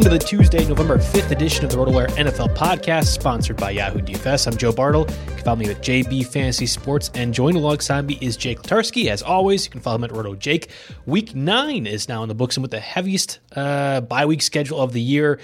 Welcome to the Tuesday, November 5th edition of the RotoWire NFL podcast, sponsored by Yahoo DFS. I'm Joe Bartel. You can follow me at JB Fantasy Sports, and join alongside me is Jake Letarski. As always, you can follow him at Roto Jake. Week 9 is now in the books, and with the heaviest uh, bye week schedule of the year,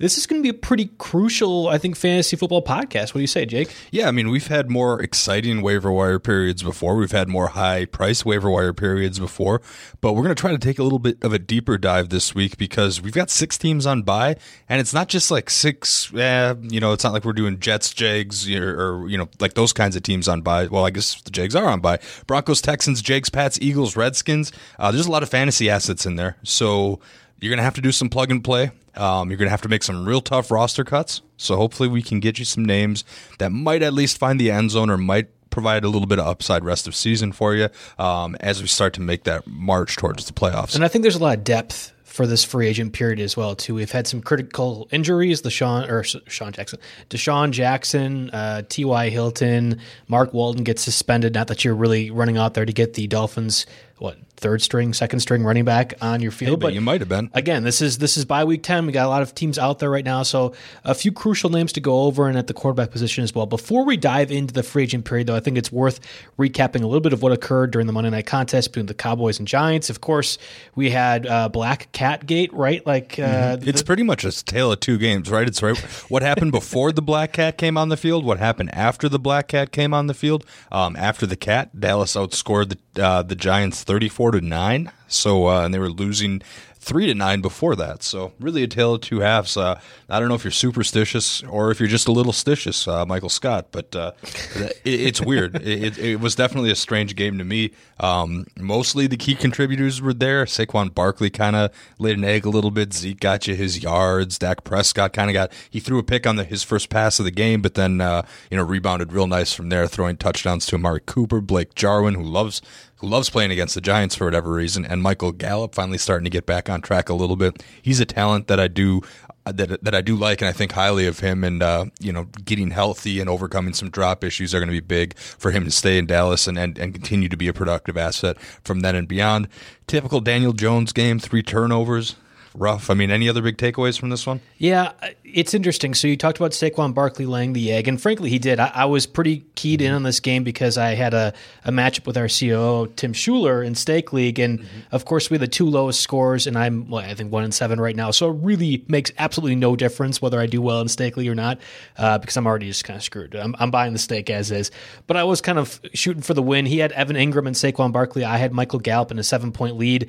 this is going to be a pretty crucial, I think, fantasy football podcast. What do you say, Jake? Yeah, I mean, we've had more exciting waiver wire periods before. We've had more high price waiver wire periods before, but we're going to try to take a little bit of a deeper dive this week because we've got six teams on bye, and it's not just like six. Eh, you know, it's not like we're doing Jets, Jags, or, or you know, like those kinds of teams on bye. Well, I guess the Jags are on bye. Broncos, Texans, Jags, Pats, Eagles, Redskins. Uh, there's a lot of fantasy assets in there, so you're going to have to do some plug and play. Um, you're going to have to make some real tough roster cuts. So hopefully we can get you some names that might at least find the end zone or might provide a little bit of upside rest of season for you um, as we start to make that march towards the playoffs. And I think there's a lot of depth for this free agent period as well too. We've had some critical injuries. The Sean or Sean Jackson, DeSean Jackson, uh, T.Y. Hilton, Mark Walton gets suspended. Not that you're really running out there to get the Dolphins what third string, second string running back on your field. Hey, but you might have been. Again, this is this is bye week ten. We got a lot of teams out there right now, so a few crucial names to go over, and at the quarterback position as well. Before we dive into the free agent period, though, I think it's worth recapping a little bit of what occurred during the Monday Night Contest between the Cowboys and Giants. Of course, we had uh, Black Cat Gate, right? Like uh, mm-hmm. it's the, pretty much a tale of two games, right? It's right. what happened before the Black Cat came on the field? What happened after the Black Cat came on the field? Um, after the Cat, Dallas outscored the uh, the Giants thirty four to nine. So uh, and they were losing three to nine before that. So really a tale of two halves. Uh, I don't know if you're superstitious or if you're just a little stitious, uh, Michael Scott, but uh, it, it's weird. It, it, was definitely a strange game to me. Um, mostly the key contributors were there. Saquon Barkley kind of laid an egg a little bit. Zeke got you his yards. Dak Prescott kind of got he threw a pick on the, his first pass of the game, but then uh, you know rebounded real nice from there, throwing touchdowns to Amari Cooper, Blake Jarwin, who loves who loves playing against the Giants for whatever reason, and Michael Gallup finally starting to get back on track a little bit. He's a talent that I do that that I do like, and I think highly of him. And uh, you know, getting healthy and overcoming some drop issues are going to be big for him to stay in Dallas and, and and continue to be a productive asset from then and beyond. Typical Daniel Jones game, three turnovers rough. I mean, any other big takeaways from this one? Yeah, it's interesting. So you talked about Saquon Barkley laying the egg, and frankly, he did. I, I was pretty keyed in on this game because I had a, a matchup with our COO Tim Schuler in Stake League, and mm-hmm. of course, we had the two lowest scores, and I'm well, I think one and seven right now. So it really makes absolutely no difference whether I do well in Stake League or not, uh, because I'm already just kind of screwed. I'm, I'm buying the stake as is, but I was kind of shooting for the win. He had Evan Engram and Saquon Barkley. I had Michael Gallup in a seven point lead,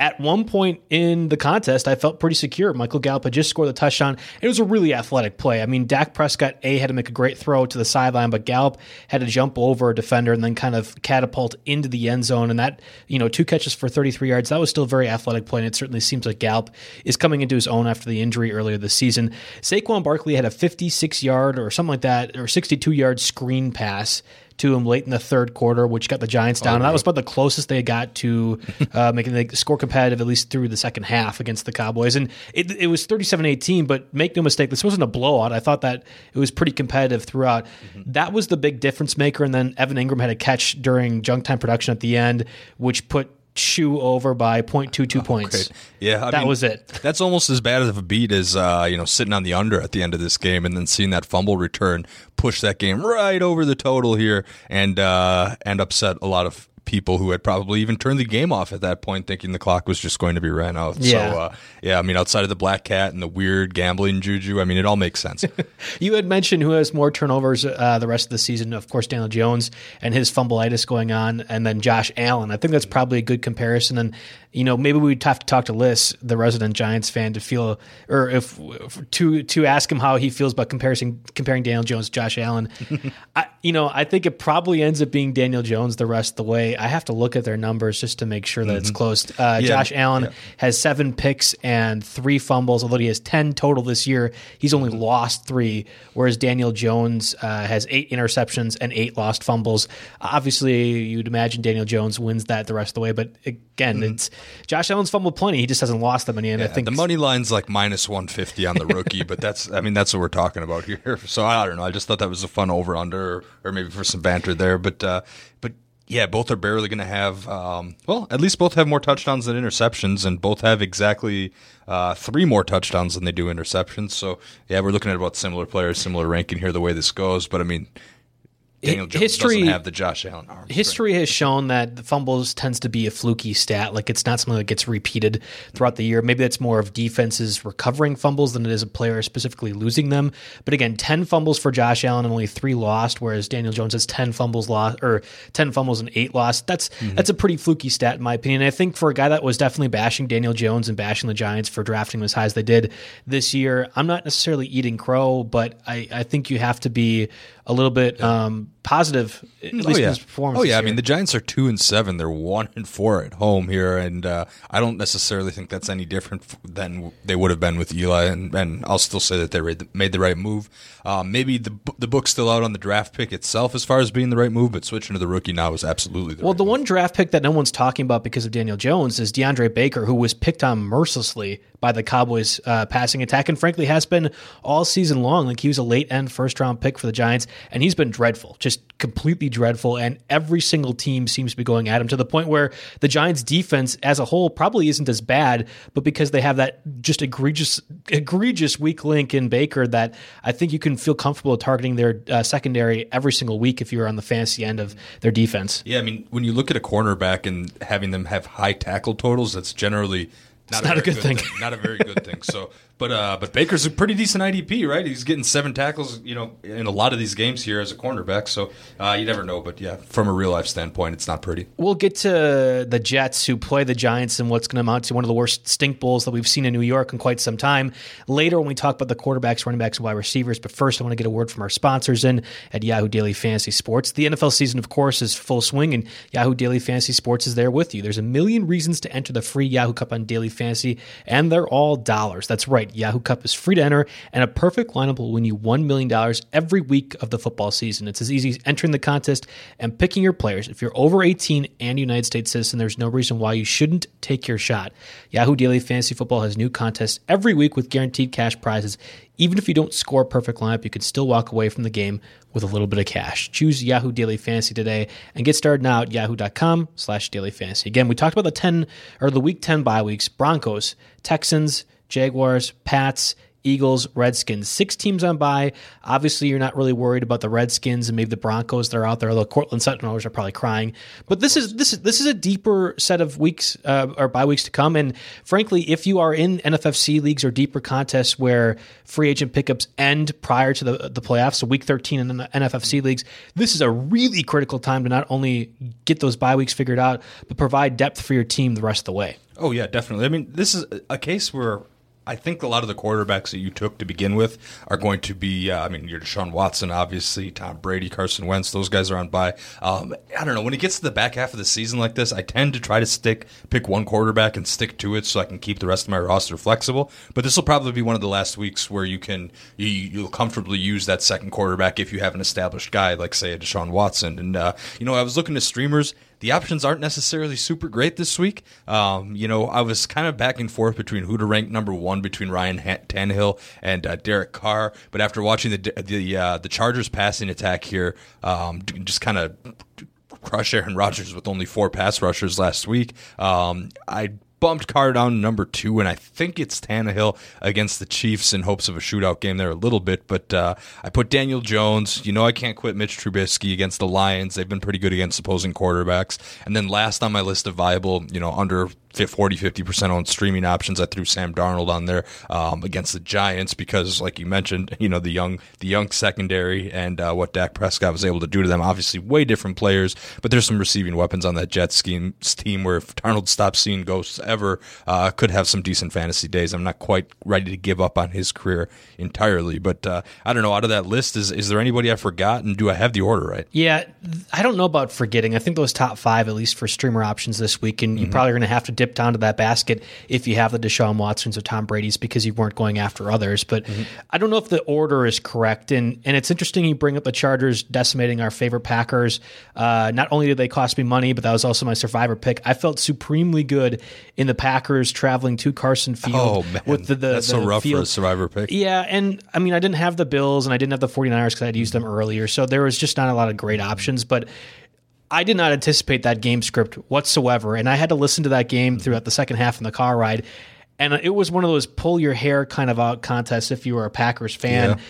at one point in the contest, I felt pretty secure. Michael Gallup had just scored the touchdown. It was a really athletic play. I mean, Dak Prescott, A, had to make a great throw to the sideline, but Gallup had to jump over a defender and then kind of catapult into the end zone. And that, you know, two catches for 33 yards, that was still a very athletic play. And it certainly seems like Gallup is coming into his own after the injury earlier this season. Saquon Barkley had a 56 yard or something like that, or 62 yard screen pass to him late in the third quarter, which got the Giants down. Oh, that was about the closest they got to uh, making the score competitive, at least through the second half against the Cowboys. And it, it was 37 18, but make no mistake, this wasn't a blowout. I thought that it was pretty competitive throughout. Mm-hmm. That was the big difference maker. And then Evan Engram had a catch during junk time production at the end, which put shoe over by 0.22 points. Yeah, I that mean, was it. That's almost as bad of a beat as uh, you know sitting on the under at the end of this game and then seeing that fumble return push that game right over the total here and uh, and upset a lot of people who had probably even turned the game off at that point, thinking the clock was just going to be ran out. Yeah. So, uh, yeah, I mean, outside of the black cat and the weird gambling juju, I mean, it all makes sense. you had mentioned who has more turnovers uh, the rest of the season. Of course, Daniel Jones and his fumbleitis going on, and then Josh Allen. I think that's probably a good comparison. And you know, maybe we'd have to talk to Liss, the resident Giants fan, to feel or if to to ask him how he feels about comparing comparing Daniel Jones to Josh Allen. I, you know, I think it probably ends up being Daniel Jones the rest of the way. I have to look at their numbers just to make sure that mm-hmm. it's close. Uh, yeah, Josh Allen yeah. has seven picks and three fumbles, although he has ten total this year. He's only mm-hmm. lost three, whereas Daniel Jones uh, has eight interceptions and eight lost fumbles. Obviously, you'd imagine Daniel Jones wins that the rest of the way, but again, mm-hmm. it's Josh Allen's fumbled plenty. He just hasn't lost them any. And yeah, I think the money line's like minus one fifty on the rookie, but that's I mean that's what we're talking about here. So I don't know. I just thought that was a fun over under, or, maybe for some banter there. But uh, but yeah, both are barely going to have. Um, well, at least both have more touchdowns than interceptions, and both have exactly uh, three more touchdowns than they do interceptions. So yeah, we're looking at about similar players, similar ranking here the way this goes. But I mean, Daniel Jones history, doesn't have the Josh Allen arm. History has shown that the fumbles tends to be a fluky stat. Like it's not something that gets repeated throughout the year. Maybe that's more of defenses recovering fumbles than it is a player specifically losing them. But again, ten fumbles for Josh Allen and only three lost, whereas Daniel Jones has ten fumbles lost or ten fumbles and eight lost. That's mm-hmm. that's a pretty fluky stat in my opinion. I think for a guy that was definitely bashing Daniel Jones and bashing the Giants for drafting as high as they did this year, I'm not necessarily eating crow, but I, I think you have to be a little bit um, positive at oh, yeah. in his performance. Oh yeah, I mean the Giants are two and seven. They're one and four at home here, and uh, I don't necessarily think that's any different than they would have been with Eli. And, and I'll still say that they made the right move. Um, maybe the the book's still out on the draft pick itself as far as being the right move, but switching to the rookie now is absolutely the well. Right the move. one draft pick that no one's talking about because of Daniel Jones is DeAndre Baker, who was picked on mercilessly by the Cowboys uh, passing attack, and frankly has been all season long. Like he was a late end first round pick for the Giants, and he's been dreadful, just completely dreadful. And every single team seems to be going at him to the point where the Giants' defense as a whole probably isn't as bad, but because they have that just egregious, egregious weak link in Baker, that I think you can feel comfortable targeting their uh, secondary every single week if you're on the fantasy end of their defense. Yeah, I mean, when you look at a cornerback and having them have high tackle totals, that's generally not, a, not a, good, good thing. thing. Not a very good thing. So but uh, but Baker's a pretty decent IDP, right? He's getting seven tackles, you know, in a lot of these games here as a cornerback. So uh, you never know. But yeah, from a real life standpoint, it's not pretty. We'll get to the Jets who play the Giants and what's going to amount to one of the worst stink bowls that we've seen in New York in quite some time. Later, when we talk about the quarterbacks, running backs, and wide receivers. But first, I want to get a word from our sponsors in at Yahoo Daily Fantasy Sports. The NFL season, of course, is full swing, and Yahoo Daily Fantasy Sports is there with you. There's a million reasons to enter the free Yahoo Cup on Daily Fantasy, and they're all dollars. That's right. Yahoo Cup is free to enter, and a perfect lineup will win you $1 million every week of the football season. It's as easy as entering the contest and picking your players. If you're over 18 and United States citizen, there's no reason why you shouldn't take your shot. Yahoo Daily Fantasy Football has new contests every week with guaranteed cash prizes. Even if you don't score a perfect lineup, you can still walk away from the game with a little bit of cash. Choose Yahoo Daily Fantasy today and get started now at yahoo.com slash daily fantasy. Again, we talked about the 10 or the week 10 bye weeks, Broncos, Texans, Jaguars, Pats, Eagles, Redskins. Six teams on bye. Obviously, you're not really worried about the Redskins and maybe the Broncos that are out there. Although Courtland Sutton owners are probably crying. But this is this is this is a deeper set of weeks uh, or bye weeks to come. And frankly, if you are in NFFC leagues or deeper contests where free agent pickups end prior to the the playoffs, so week 13 in the NFFC leagues, this is a really critical time to not only get those bye weeks figured out, but provide depth for your team the rest of the way. Oh yeah, definitely. I mean, this is a case where I think a lot of the quarterbacks that you took to begin with are going to be. Uh, I mean, you're Deshaun Watson, obviously, Tom Brady, Carson Wentz. Those guys are on bye. Um, I don't know. When it gets to the back half of the season like this, I tend to try to stick, pick one quarterback and stick to it, so I can keep the rest of my roster flexible. But this will probably be one of the last weeks where you can you, you'll comfortably use that second quarterback if you have an established guy like say a Deshaun Watson. And uh, you know, I was looking at streamers the options aren't necessarily super great this week. Um, you know, I was kind of back and forth between who to rank number one between Ryan Tannehill and uh, Derek Carr. But after watching the the uh, the Chargers passing attack here, um, just kind of crush Aaron Rodgers with only four pass rushers last week. Um, I bumped Carr down number two, and I think it's Tannehill against the Chiefs in hopes of a shootout game there a little bit. But uh, I put Daniel Jones. You know, I can't quit Mitch Trubisky against the Lions. They've been pretty good against opposing quarterbacks. And then last on my list of viable, you know, under 40, 50% on streaming options. I threw Sam Darnold on there um, against the Giants because, like you mentioned, you know, the young the young secondary and uh, what Dak Prescott was able to do to them. Obviously, way different players, but there's some receiving weapons on that Jets scheme, team where if Darnold stops seeing ghosts ever, uh, could have some decent fantasy days. I'm not quite ready to give up on his career entirely, but uh, I don't know. Out of that list, is, is there anybody I forgot, and do I have the order right? Yeah, I don't know about forgetting. I think those top five, at least for streamer options this week, and mm-hmm. you're probably going to have to dip down to that basket if you have the Deshaun Watsons or Tom Brady's because you weren't going after others. But mm-hmm. I don't know if the order is correct. And and it's interesting you bring up the Chargers decimating our favorite Packers. Uh, not only did they cost me money, but that was also my survivor pick. I felt supremely good in the Packers traveling to Carson Field. Oh, man. With the, the, That's the so rough field. for a survivor pick. Yeah. And I mean, I didn't have the Bills and I didn't have the 49ers because I'd used them earlier. So there was just not a lot of great options. But I did not anticipate that game script whatsoever, and I had to listen to that game mm-hmm. throughout the second half in the car ride, and it was one of those pull your hair kind of out contests if you were a Packers fan. Yeah.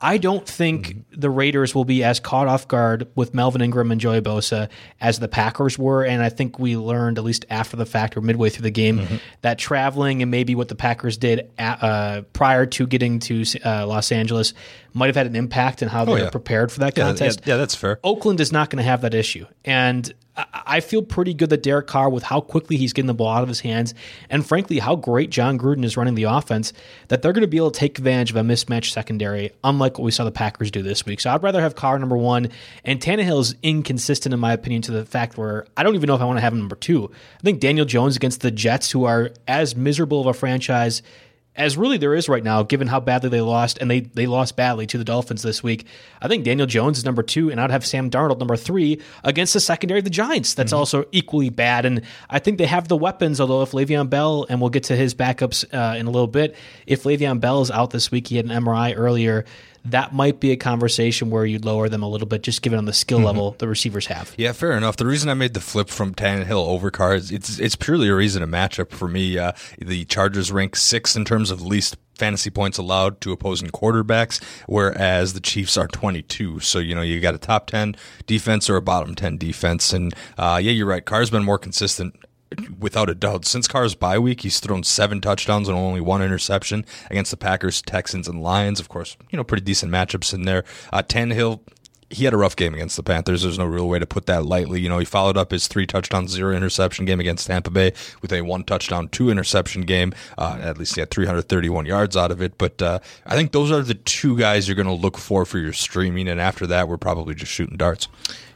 I don't think mm-hmm. the Raiders will be as caught off guard with Melvin Ingram and Joey Bosa as the Packers were. And I think we learned, at least after the fact or midway through the game, mm-hmm. that traveling and maybe what the Packers did at, uh, prior to getting to uh, Los Angeles might have had an impact in how oh, they yeah. prepared for that contest. Yeah, yeah, that's fair. Oakland is not going to have that issue. And I feel pretty good that Derek Carr, with how quickly he's getting the ball out of his hands, and frankly, how great Jon Gruden is running the offense, that they're going to be able to take advantage of a mismatched secondary, unlike what we saw the Packers do this week. So I'd rather have Carr number one, and Tannehill is inconsistent, in my opinion, to the fact where I don't even know if I want to have him number two. I think Daniel Jones against the Jets, who are as miserable of a franchise as really there is right now, given how badly they lost, and they they lost badly to the Dolphins this week. I think Daniel Jones is number two, and I'd have Sam Darnold number three against the secondary of the Giants. That's mm-hmm. also equally bad, and I think they have the weapons. Although if Le'Veon Bell, and we'll get to his backups uh, in a little bit, if Le'Veon Bell is out this week, he had an MRI earlier that might be a conversation where you'd lower them a little bit, just given on the skill mm-hmm. level the receivers have. Yeah, fair enough. The reason I made the flip from Tannehill over Carr is it's it's purely a reason a matchup for me. Uh, the Chargers rank sixth in terms of least fantasy points allowed to opposing quarterbacks, whereas the Chiefs are 22. So, you know, you got a top 10 defense or a bottom 10 defense. And uh, yeah, you're right. Carr's been more consistent without a doubt. Since Carr's bye week, he's thrown seven touchdowns and only one interception against the Packers, Texans, and Lions. Of course, you know, pretty decent matchups in there. Uh, Tannehill he had a rough game against the Panthers. There's no real way to put that lightly. You know, he followed up his three touchdown, zero interception game against Tampa Bay with a one touchdown, two interception game. Uh, at least he had 331 yards out of it. But uh, I think those are the two guys you're going to look for for your streaming. And after that, we're probably just shooting darts.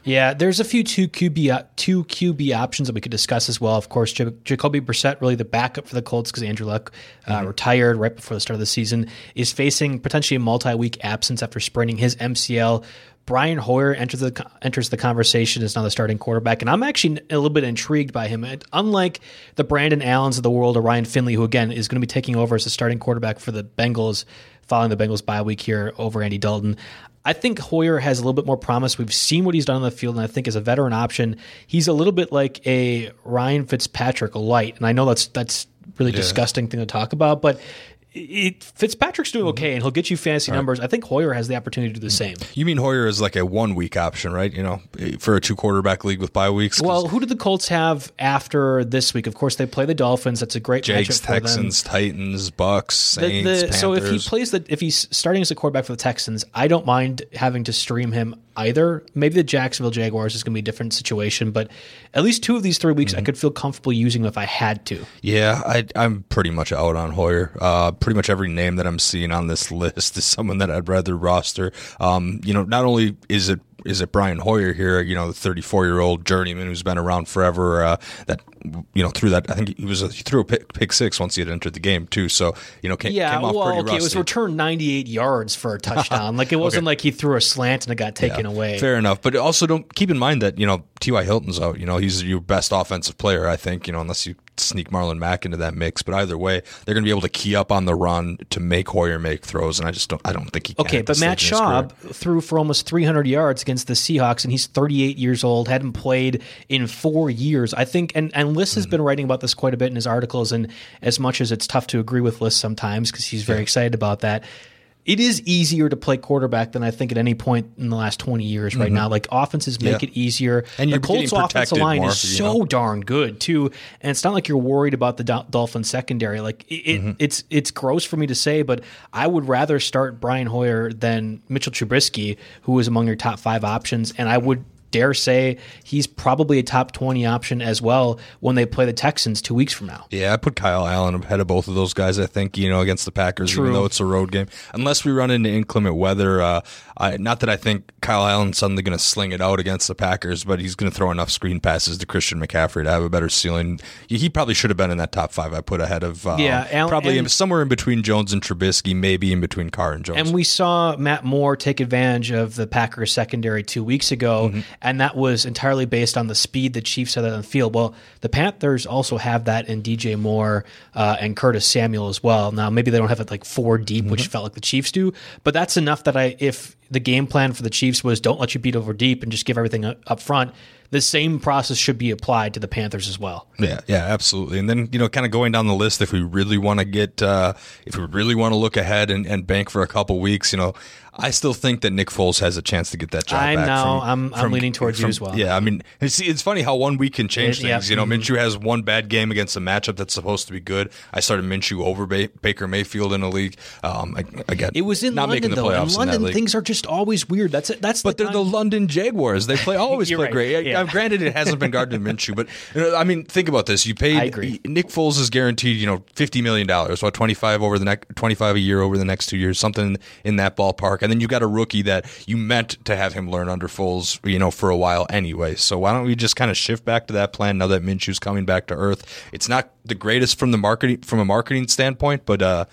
Yeah, there's a few two QB two QB options that we could discuss as well. Of course, Jacoby Brissett, really the backup for the Colts because Andrew Luck uh, mm-hmm. retired right before the start of the season, is facing potentially a multi-week absence after spraining his MCL. Brian Hoyer enters the enters the conversation as now the starting quarterback, and I'm actually a little bit intrigued by him. Unlike the Brandon Allens of the world or Ryan Finley, who again is going to be taking over as the starting quarterback for the Bengals following the Bengals bye week here over Andy Dalton. I think Hoyer has a little bit more promise. We've seen what he's done on the field, and I think as a veteran option, he's a little bit like a Ryan Fitzpatrick light. And I know that's that's really yeah. disgusting thing to talk about, but it, Fitzpatrick's doing okay, and he'll get you fancy right. numbers. I think Hoyer has the opportunity to do the same. You mean Hoyer is like a one week option, right? You know, for a two quarterback league with bye weeks. Well, who did the Colts have after this week? Of course, they play the Dolphins. That's a great Jags, Texans, Titans, Bucks, Saints. The, the, so if he plays the if he's starting as a quarterback for the Texans, I don't mind having to stream him either. Maybe the Jacksonville Jaguars is going to be a different situation, but at least two of these three weeks, mm-hmm. I could feel comfortable using them if I had to. Yeah, I, am pretty much out on Hoyer. Uh, pretty much every name that I'm seeing on this list is someone that I'd rather roster. Um, you know, not only is it is it Brian Hoyer here? You know, the 34 year old journeyman who's been around forever. Uh, that you know threw that. I think he was a, he threw a pick, pick, six once he had entered the game too. So you know, came, yeah, came off well, pretty okay, rusty. it was returned 98 yards for a touchdown. like it wasn't okay. like he threw a slant and it got taken yeah, away. Fair enough, but also don't keep in mind that you know T.Y. Hilton's out. You know, he's your best offensive player. I think you know unless you sneak Marlon Mack into that mix. But either way, they're going to be able to key up on the run to make Hoyer make throws, and I just don't. I don't think he. Can okay, but Matt Schaub threw for almost 300 yards against the Seahawks, and he's 38 years old, hadn't played in four years. I think, and and Liss has mm. been writing about this quite a bit in his articles, and as much as it's tough to agree with Liss sometimes because he's very yeah. excited about that it is easier to play quarterback than I think at any point in the last 20 years right mm-hmm. now. Like offenses make yeah. it easier. And the Colts offensive line more, is so know? darn good too. And it's not like you're worried about the Dolphin secondary. Like it, mm-hmm. it's it's gross for me to say, but I would rather start Brian Hoyer than Mitchell Trubisky, who is among your top five options. And I would dare say he's probably a top 20 option as well when they play the Texans two weeks from now. Yeah, I put Kyle Allen ahead of both of those guys, I think, you know, against the Packers, True. even though it's a road game. Unless we run into inclement weather, uh, I, not that I think Kyle Allen's suddenly going to sling it out against the Packers, but he's going to throw enough screen passes to Christian McCaffrey to have a better ceiling. He probably should have been in that top five I put ahead of, uh, yeah, Allen, probably and, somewhere in between Jones and Trubisky, maybe in between Carr and Jones. And we saw Matt Moore take advantage of the Packers secondary two weeks ago, mm-hmm. And that was entirely based on the speed the Chiefs had on the field. Well, the Panthers also have that in DJ Moore uh, and Curtis Samuel as well. Now, maybe they don't have it like four deep, mm-hmm. which felt like the Chiefs do, but that's enough that I, if the game plan for the Chiefs was don't let you beat over deep and just give everything up front. The same process should be applied to the Panthers as well. Yeah, yeah, absolutely. And then you know, kind of going down the list, if we really want to get, uh, if we really want to look ahead and, and bank for a couple weeks, you know, I still think that Nick Foles has a chance to get that job I back. know. From, I'm, I'm leaning towards from, you as well. Yeah, I mean, it's, it's funny how one week can change it, things. Yeah. You know. Minshew has one bad game against a matchup that's supposed to be good. I started Minshew over ba- Baker Mayfield in a league. Um, again, it was in not London making the though. in London, in things are just always weird. That's it. That's but the they're the London Jaguars. They play always play right. great. Yeah. Granted, it hasn't been Gardner Minshew, but you know, I mean, think about this. You paid Nick Foles is guaranteed, you know, fifty million dollars, what twenty five over the next twenty five a year over the next two years, something in that ballpark, and then you got a rookie that you meant to have him learn under Foles, you know, for a while anyway. So why don't we just kind of shift back to that plan now that Minshew's coming back to earth? It's not the greatest from the marketing from a marketing standpoint, but uh,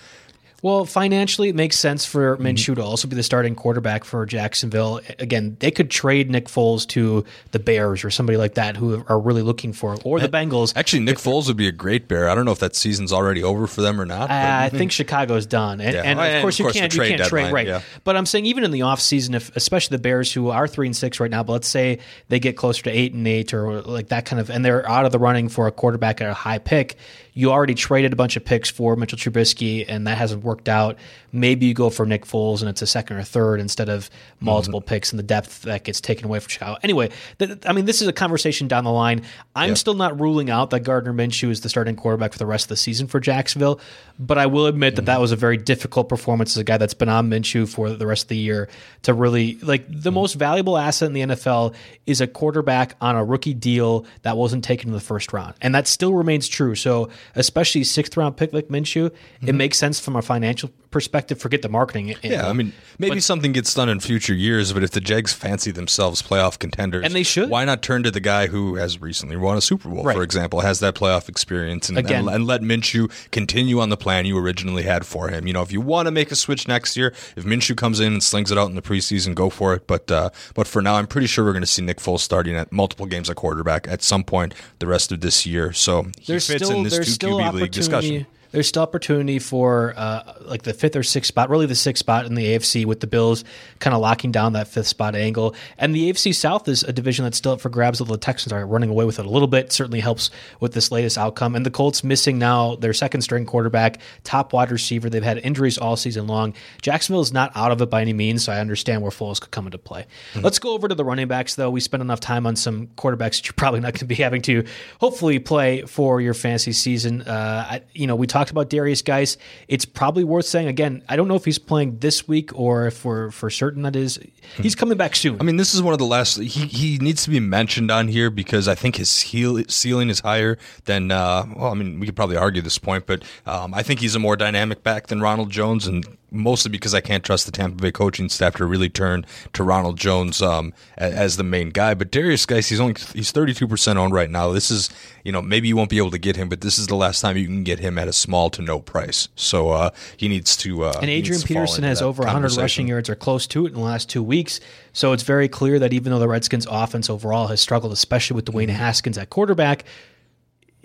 well, financially, it makes sense for mm-hmm. Minshew to also be the starting quarterback for Jacksonville. Again, they could trade Nick Foles to the Bears or somebody like that who are really looking for him, or the Bengals. Actually, Nick Foles would be a great Bear. I don't know if that season's already over for them or not. Uh, I think Chicago's done, and, yeah. and, of, course, of course you can't you can't deadline, trade right. Yeah. But I'm saying even in the offseason, if especially the Bears who are three and six right now, but let's say they get closer to eight and eight or like that kind of, and they're out of the running for a quarterback at a high pick You already traded a bunch of picks for Mitchell Trubisky, and that hasn't worked out. Maybe you go for Nick Foles, and it's a second or third instead of multiple mm-hmm. picks, and the depth that gets taken away from Chicago. Anyway, th- I mean, this is a conversation down the line. I'm yep. still not ruling out that Gardner Minshew is the starting quarterback for the rest of the season for Jacksonville, but I will admit mm-hmm. that that was a very difficult performance as a guy that's been on Minshew for the rest of the year to really like the mm-hmm. most valuable asset in the NFL is a quarterback on a rookie deal that wasn't taken in the first round, and that still remains true. So, especially sixth round pick like Minshew, mm-hmm. it makes sense from a financial perspective. Forget the marketing. Yeah, I mean, maybe but, something gets done in future years, but if the Jags fancy themselves playoff contenders, and they should, why not turn to the guy who has recently won a Super Bowl, right. for example, has that playoff experience, and, Again, and, and let Minshew continue on the plan you originally had for him. You know, if you want to make a switch next year, if Minshew comes in and slings it out in the preseason, go for it. But uh, but for now, I'm pretty sure we're going to see Nick Foles starting at multiple games at quarterback at some point the rest of this year. So he there's fits still, in this two QB league discussion there's still opportunity for uh, like the fifth or sixth spot, really the sixth spot in the AFC, with the Bills kind of locking down that fifth spot angle. And the AFC South is a division that's still up for grabs. Although the Texans are running away with it a little bit, certainly helps with this latest outcome. And the Colts missing now their second string quarterback, top wide receiver. They've had injuries all season long. Jacksonville is not out of it by any means, so I understand where Foles could come into play. Mm-hmm. Let's go over to the running backs, though. We spent enough time on some quarterbacks that you're probably not going to be having to hopefully play for your fantasy season. Uh, I, you know, we talked about Darius Guice. It's probably worth saying again. I don't know if he's playing this week or if we're for certain that is. He's coming back soon. I mean, this is one of the last. He he needs to be mentioned on here because I think his heel, ceiling is higher than. Uh, well, I mean, we could probably argue this point, but um, I think he's a more dynamic back than Ronald Jones, and mostly because I can't trust the Tampa Bay coaching staff to really turn to Ronald Jones um, as the main guy. But Darius Guice, he's only he's thirty two percent owned right now. This is you know maybe you won't be able to get him, but this is the last time you can get him at a small to no price. So uh, he needs to. Uh, and Adrian Peterson has over 100 rushing yards or close to it in the last two weeks. So it's very clear that even though the Redskins' offense overall has struggled, especially with Dwayne Haskins at quarterback.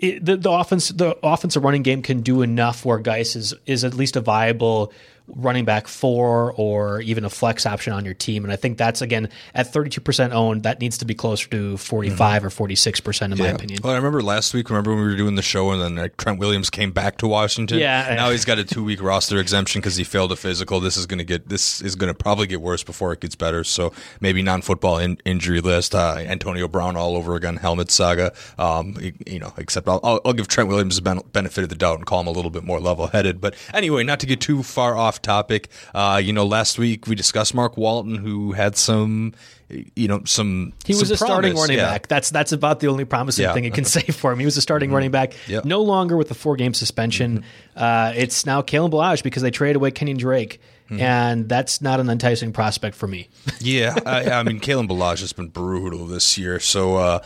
It, the, the offense, the offensive running game can do enough where Guice is is at least a viable running back four or even a flex option on your team. And I think that's again at 32% owned, that needs to be closer to 45 mm-hmm. or 46% in yeah. my opinion. Well, I remember last week, remember when we were doing the show and then like, Trent Williams came back to Washington. Yeah. Now he's got a two week roster exemption because he failed a physical. This is going to get, this is going to probably get worse before it gets better. So maybe non football in, injury list, uh, Antonio Brown all over again, helmet saga. Um, you know, except I'll, I'll, I'll give Trent Williams the benefit of the doubt and call him a little bit more level headed. But anyway, not to get too far off topic. Uh, you know, last week we discussed Mark Walton, who had some, you know, some. He was some a promise. starting running yeah. back. That's that's about the only promising yeah. thing you can say for him. He was a starting mm-hmm. running back. Yep. No longer with the four game suspension. Mm-hmm. Uh, it's now Kalen Ballage because they traded away Kenny Drake. Mm-hmm. And that's not an enticing prospect for me. yeah, I, I, mean, Kalen Ballage has been brutal this year. So, uh,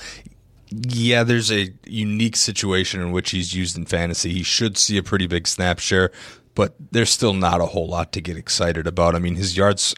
yeah, there's a unique situation in which he's used in fantasy. He should see a pretty big snap share but there's still not a whole lot to get excited about. I mean, his yards,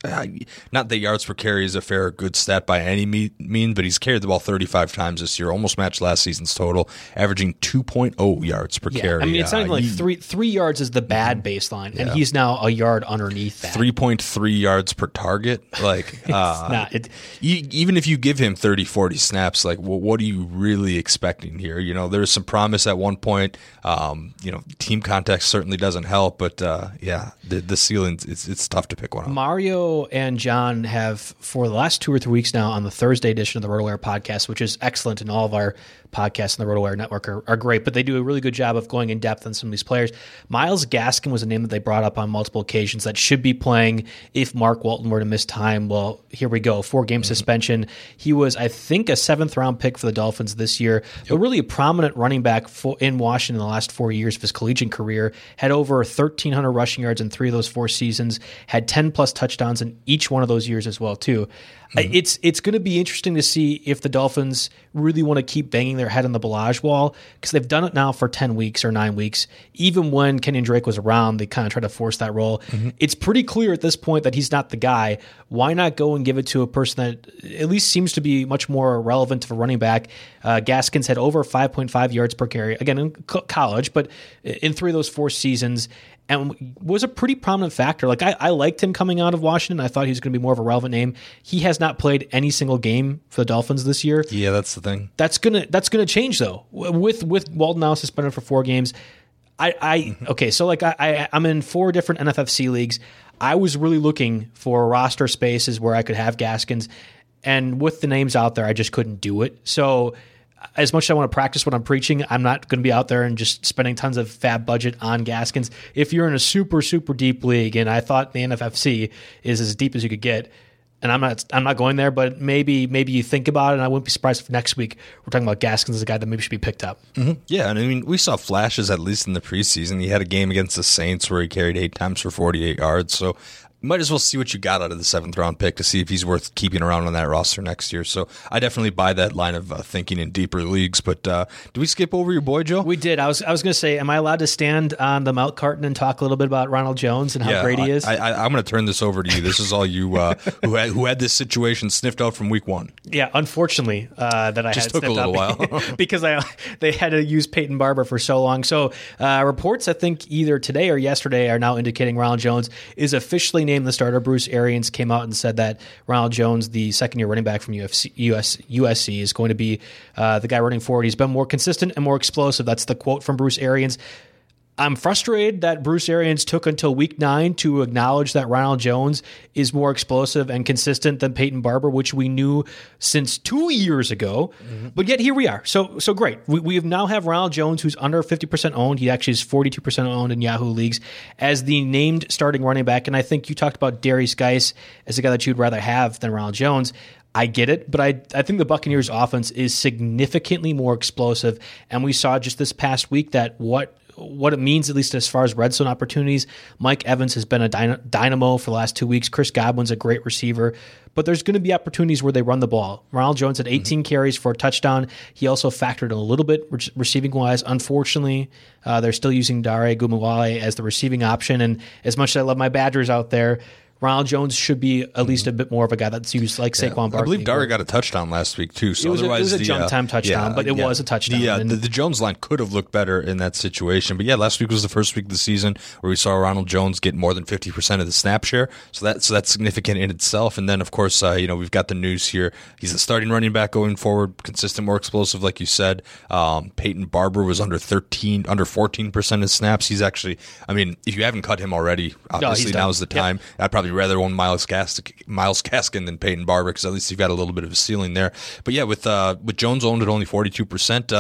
not that yards per carry is a fair good stat by any mean, but he's carried the ball 35 times this year, almost matched last season's total, averaging 2.0 yards per yeah, carry. I mean, it's not uh, like three three yards is the bad baseline, and he's now a yard underneath that. 3.3 yards per target. Like, uh, not, it, even if you give him 30, 40 snaps, like, well, what are you really expecting here? You know, there's some promise at one point. Um, you know, team context certainly doesn't help, but but uh, yeah, the, the ceiling it's it's tough to pick one up. Mario and John have for the last two or three weeks now on the Thursday edition of the RotoWire podcast, which is excellent in all of our podcasts in the RotoWire network are, are, great, but they do a really good job of going in depth on some of these players. Myles Gaskin was a name that they brought up on multiple occasions that should be playing if Mark Walton were to miss time. Well, here we go. Four game mm-hmm. suspension. He was, I think, a seventh round pick for the Dolphins this year, yep. but really a prominent running back for, in Washington in the last four years of his collegiate career. Had over 1,300 rushing yards in three of those four seasons, had 10 plus touchdowns in each one of those years as well, too. Mm-hmm. It's it's going to be interesting to see if the Dolphins really want to keep banging their head on the Ballage wall because they've done it now for ten weeks or nine weeks. Even when Kenyan Drake was around, they kind of tried to force that role. Mm-hmm. It's pretty clear at this point that he's not the guy. Why not go and give it to a person that at least seems to be much more relevant of a running back? Uh, Gaskins had over 5.5 yards per carry again in co- college, but in three of those four seasons, and was a pretty prominent factor. Like I, I liked him coming out of Washington. I thought he was going to be more of a relevant name. He has not played any single game for the Dolphins this year. Yeah, that's the thing. That's gonna that's gonna change though. With with Walton now suspended for four games, I, I mm-hmm. okay, so like I, I I'm in four different NFFC leagues. I was really looking for roster spaces where I could have Gaskins, and with the names out there, I just couldn't do it. So as much as I want to practice what I'm preaching, I'm not going to be out there and just spending tons of FAAB budget on Gaskins. If you're in a super super deep league, and I thought the NFFC is as deep as you could get, and I'm not I'm not going there, but maybe maybe you think about it, and I wouldn't be surprised if next week we're talking about Gaskins as a guy that maybe should be picked up. Mm-hmm. Yeah, and I mean we saw flashes at least in the preseason. He had a game against the Saints where he carried eight times for 48 yards. So might as well see what you got out of the seventh round pick to see if he's worth keeping around on that roster next year. So I definitely buy that line of uh, thinking in deeper leagues. But uh, do we skip over your boy Joe? We did. I was I was going to say, am I allowed to stand on the milk carton and talk a little bit about Ronald Jones and how yeah, great he is? I, am going to turn this over to you. This is all you uh, who had, who had this situation sniffed out from week one. Yeah, unfortunately, uh, that I just took a little while because I they had to use Peyton Barber for so long. So uh, reports I think either today or yesterday are now indicating Ronald Jones is officially named the starter. Bruce Arians came out and said that Ronald Jones, the second year running back from UFC, US, USC, is going to be uh, the guy running forward. He's been more consistent and more explosive. That's the quote from Bruce Arians. I'm frustrated that Bruce Arians took until week nine to acknowledge that Ronald Jones is more explosive and consistent than Peyton Barber, which we knew since two years ago. Mm-hmm. But yet here we are. So so great. We, we now have Ronald Jones, who's under 50% owned. He actually is 42% owned in Yahoo leagues as the named starting running back. And I think you talked about Darius Guice as a guy that you'd rather have than Ronald Jones. I get it, but I I think the Buccaneers offense is significantly more explosive and we saw just this past week that what what it means, at least as far as red zone opportunities. Mike Evans has been a dynamo for the last two weeks. Chris Godwin's a great receiver, but there's going to be opportunities where they run the ball. Ronald Jones had 18 mm-hmm. carries for a touchdown. He also factored in a little bit receiving wise. Unfortunately, uh, they're still using Dare Ogunbowale as the receiving option. And as much as I love my Badgers out there, Ronald Jones should be at least a bit more of a guy that's used like Saquon yeah. Barkley. I believe Dare got a touchdown last week too. So it was, otherwise, a, it was a the, jump uh, time touchdown, yeah, but it yeah. was a touchdown. The, uh, the, the, Jones line could have looked better in that situation, but yeah, last week was the first week of the season where we saw Ronald Jones get more than fifty percent of the snap share. So that's so that's significant in itself. And then of course, uh, you know, we've got the news here. He's a starting running back going forward, consistent, more explosive, like you said. Um, Peyton Barber was under thirteen, under fourteen percent of snaps. He's actually, I mean, if you haven't cut him already, obviously no, now's the time. Yep. I'd probably rather own Myles Gaskin. Myles Gaskin than Peyton Barber because at least you've got a little bit of a ceiling there. But yeah, with uh, with Jones owned at only forty two percent.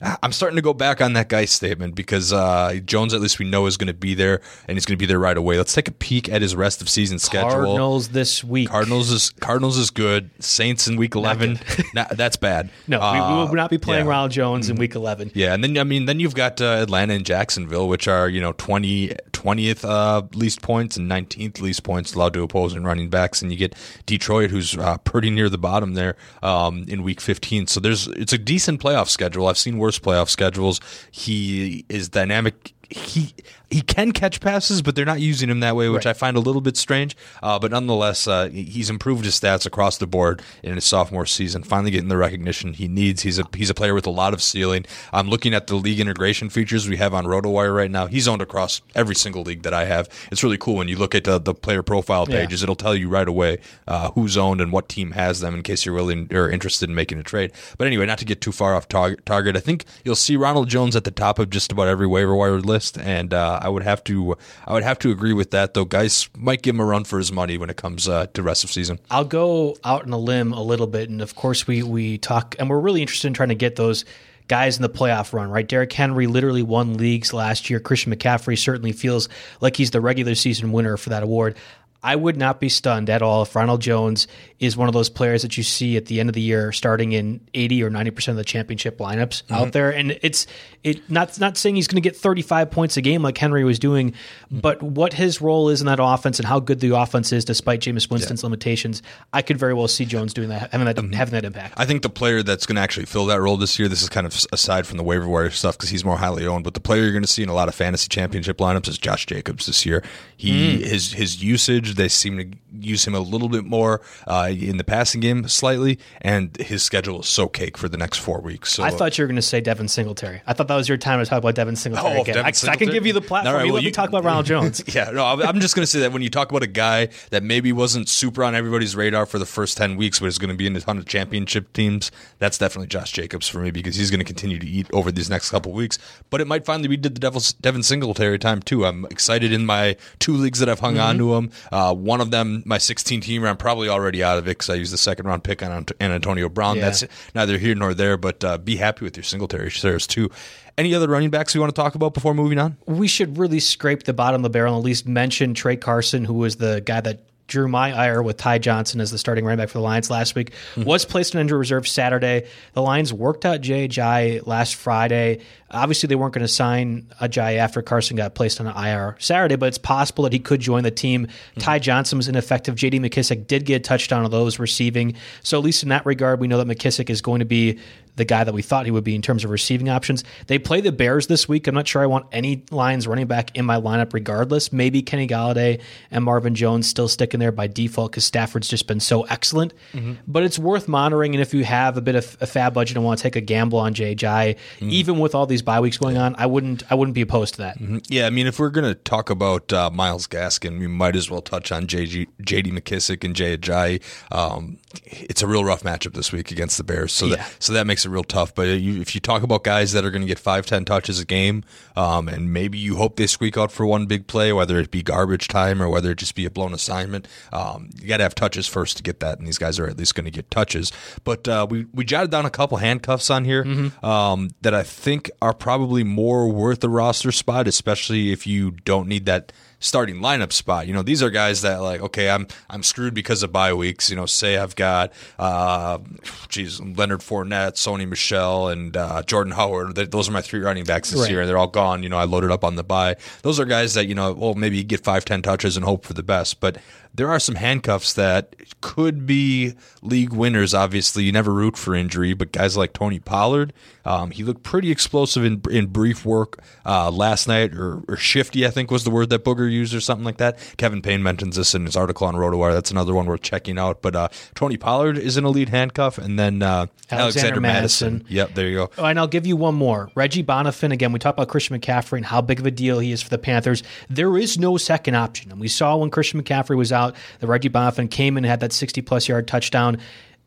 I'm starting to go back on that guy's statement because uh, Jones, at least we know, is going to be there and he's going to be there right away. Let's take a peek at his rest of season schedule. Cardinals this week. Cardinals is Cardinals is good. Saints in week eleven. nah, that's bad. No, uh, we, we, will not be playing yeah. Ronald Jones in mm-hmm. week eleven. Yeah, and then I mean, then you've got uh, Atlanta and Jacksonville, which are you know 20, 20th uh, least points and nineteenth least points allowed to opposing running backs, and you get Detroit, who's uh, pretty near the bottom there um, in week fifteen. So there's it's a decent playoff schedule. I've seen worse playoff schedules. He is dynamic. He he can catch passes, but they're not using him that way, which right. I find a little bit strange. Uh, but nonetheless, uh, he's improved his stats across the board in his sophomore season. Finally, getting the recognition he needs. He's a he's a player with a lot of ceiling. I'm looking at the league integration features we have on RotoWire right now. He's owned across every single league that I have. It's really cool when you look at uh, the player profile pages. Yeah. It'll tell you right away uh, who's owned and what team has them in case you're willing or interested in making a trade. But anyway, not to get too far off target. I think you'll see Ronald Jones at the top of just about every waiver wire list, and uh, I would have to I would have to agree with that, though. Guice might give him a run for his money when it comes uh, to rest of season. I'll go out on a limb a little bit, and of course we we talk, and we're really interested in trying to get those guys in the playoff run, right? Derrick Henry literally won leagues last year. Christian McCaffrey certainly feels like he's the regular season winner for that award. I would not be stunned at all if Ronald Jones is one of those players that you see at the end of the year starting in 80 or 90% of the championship lineups mm-hmm. out there. And it's it not not saying he's going to get 35 points a game like Henry was doing, mm-hmm. but what his role is in that offense and how good the offense is despite Jameis Winston's yeah. limitations, I could very well see Jones doing that having that mm-hmm. having that impact. I think the player that's going to actually fill that role this year, this is kind of aside from the waiver wire stuff because he's more highly owned, but the player you're going to see in a lot of fantasy championship lineups is Josh Jacobs this year. He mm. his his usage They seem to use him a little bit more uh, in the passing game slightly, and his schedule is so cake for the next four weeks. So I thought you were going to say Devin Singletary. I thought that was your time to talk about Devin Singletary Oh, again. Devin I, I can give you the platform. All right, you well, let me talk about Ronald Jones. Yeah, no, I'm I'm just going to say that when you talk about a guy that maybe wasn't super on everybody's radar for the first 10 weeks, but is going to be in a ton of championship teams, that's definitely Josh Jacobs for me because he's going to continue to eat over these next couple weeks. But it might finally be the Devil's, Devin Singletary time, too. I'm excited in my two leagues that I've hung on to him. Uh, one of them, my 16 teamer, I'm probably already out of it because I used the second round pick on Ant- on Antonio Brown. Yeah. That's neither here nor there, but uh, be happy with your Singletary shares, too. Any other running backs we want to talk about before moving on? we should really scrape the bottom of the barrel and at least mention Trey Carson, who was the guy that drew my ire with Ty Johnson as the starting running back for the Lions last week. Mm-hmm. Was placed on injury reserve Saturday. The Lions worked out Jay Ajayi last Friday. Obviously, they weren't going to sign Ajayi after Carson got placed on an IR Saturday, but it's possible that he could join the team. Mm-hmm. Ty Johnson was ineffective. J.D. McKissic did get a touchdown of those receiving. So at least in that regard, we know that McKissic is going to be the guy that we thought he would be in terms of receiving options. They play the Bears this week. I'm not sure I want any Lions running back in my lineup regardless. Maybe Kenny Golladay and Marvin Jones still sticking there by default because Stafford's just been so excellent. But it's worth monitoring. And if you have a bit of a FAAB budget and want to take a gamble on Jay Ajayi, even with all these bye weeks going on, I wouldn't I wouldn't be opposed to that. Yeah, I mean, if we're going to talk about uh, Myles Gaskin, we might as well touch on JG, JD McKissic and Jay Ajayi. Um, it's a real rough matchup this week against the Bears, so Yeah. that so that makes it real tough. But you, if you talk about guys that are going to get five, ten touches a game, um, and maybe you hope they squeak out for one big play, whether it be garbage time or whether it just be a blown assignment, um, you got to have touches first to get that, and these guys are at least going to get touches. But uh, we we jotted down a couple handcuffs on here um, that I think are probably more worth a roster spot, especially if you don't need that starting lineup spot. You know, these are guys that like, okay, I'm I'm screwed because of bye weeks. You know, say I've got, uh, geez, Leonard Fournette, Sony Michel, and uh, Jordan Howard. Those are my three running backs this Right. year, and they're all gone. You know, I loaded up on the bye. Those are guys that you know, well, maybe you get five, ten touches and hope for the best, but. There are some handcuffs that could be league winners. Obviously, you never root for injury, but guys like Tony Pollard, um, he looked pretty explosive in in brief work uh, last night, or, or shifty, I think was the word that Booger used, or something like that. Kevin Payne mentions this in his article on RotoWire. That's another one worth checking out. But uh, Tony Pollard is an elite handcuff, and then uh, Alexander Alexander, Mattison. Mattison. Yep, there you go. Oh, and I'll give you one more. Reggie Bonnafon, again, we talked about Christian McCaffrey and how big of a deal he is for the Panthers. There is no second option. And we saw when Christian McCaffrey was out, that Reggie Bonnafon came and had that 60 plus yard touchdown.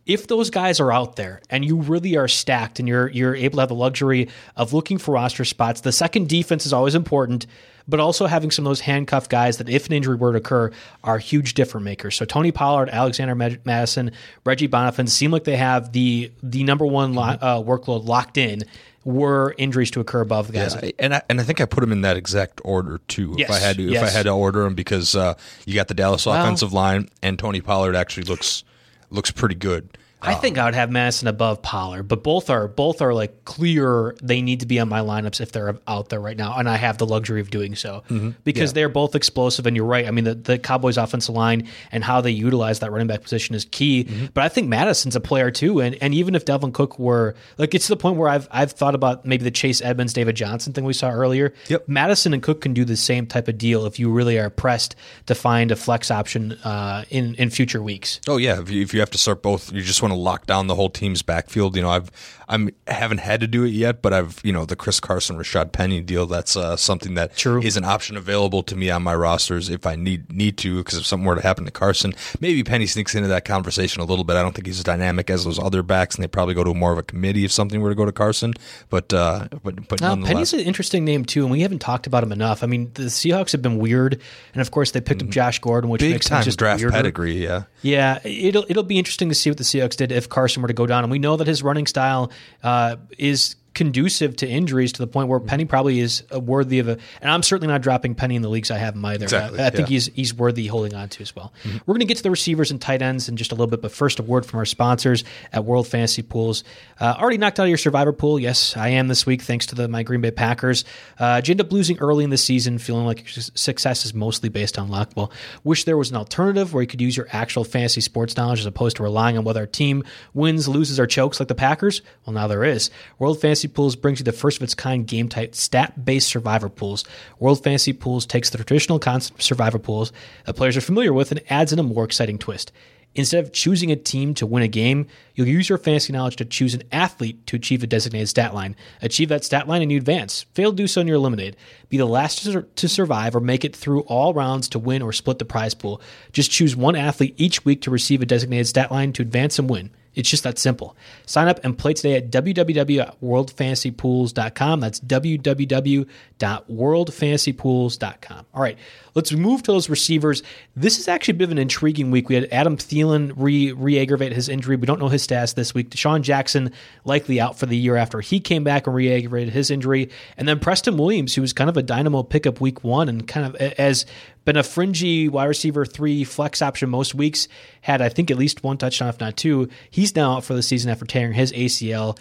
If those guys are out there and you really are stacked and you're you're able to have the luxury of looking for roster spots, the second defense is always important, but also having some of those handcuffed guys that if an injury were to occur are huge difference makers. So Tony Pollard, Alexander Mattison, Reggie Bonnafon seem like they have the the number one lo- uh, workload locked in. Were injuries to occur above the guys? Yeah, and I, and I think I put them in that exact order too. Yes, If I had to, if I had to order them, because uh, you got the Dallas offensive line, and Tony Pollard actually looks looks pretty good. I think I would have Mattison above Pollard, but both are both are like clear. They need to be on my lineups if they're out there right now, and I have the luxury of doing so because they're both explosive. And you're right. I mean, the, the Cowboys' offensive line and how they utilize that running back position is key. But I think Mattison's a player too, and and even if Dalvin Cook were like, it's the point where I've I've thought about maybe the Chase Edmonds, David Johnson thing we saw earlier. Yep. Mattison and Cook can do the same type of deal if you really are pressed to find a flex option uh, in in future weeks. Oh yeah, if you, if you have to start both, you just want to lock down the whole team's backfield. You know, I've I'm haven't had to do it yet, but I've you know the Chris Carson Rashaad Penny deal. That's uh, something that True. is an option available to me on my rosters if I need need to. Because if something were to happen to Carson, maybe Penny sneaks into that conversation a little bit. I don't think he's as dynamic as those other backs, and they probably go to more of a committee if something were to go to Carson. But uh, but but Now, Penny's an interesting name too, and we haven't talked about him enough. I mean, the Seahawks have been weird, and of course they picked up Josh Gordon, which big makes time just draft weirder. pedigree. Yeah. Yeah, it'll it'll be interesting to see what the Seahawks if Carson were to go down, and we know that his running style uh, is conducive to injuries to the point where Penny probably is worthy of a. And I'm certainly not dropping Penny in the leagues I have him either. Exactly, I, I think yeah. he's he's worthy holding on to as well. We're going to get to the receivers and tight ends in just a little bit, but first a word from our sponsors at World Fantasy Pools. Uh, already knocked out of your Survivor pool. Yes, I am this week thanks to the my Green Bay Packers. Uh, did you end up losing early in the season, feeling like success is mostly based on luck? Well, wish there was an alternative where you could use your actual fantasy sports knowledge as opposed to relying on whether a team wins, loses, or chokes like the Packers. Well, now there is. World Fantasy Pools brings you the first of its kind game type stat based survivor pools. World Fantasy Pools takes the traditional concept of survivor pools that players are familiar with and adds in a more exciting twist. Instead of choosing a team to win a game, you'll use your fantasy knowledge to choose an athlete to achieve a designated stat line. Achieve that stat line and you advance. Fail to do so and you're eliminated. Be the last to, sur- to survive or make it through all rounds to win or split the prize pool. Just choose one athlete each week to receive a designated stat line to advance and win. It's just that simple. Sign up and play today at www.worldfantasypools.com. That's www.worldfantasypools.com. All right, let's move to those receivers. This is actually a bit of an intriguing week. We had Adam Thielen re re-aggravate his injury. We don't know his status this week. DeSean Jackson likely out for the year after he came back and re-aggravated his injury. And then Preston Williams, who was kind of a dynamo pickup week one and kind of as been a fringy wide receiver three flex option most weeks. Had I think at least one touchdown, if not two. He's now out for the season after tearing his ACL.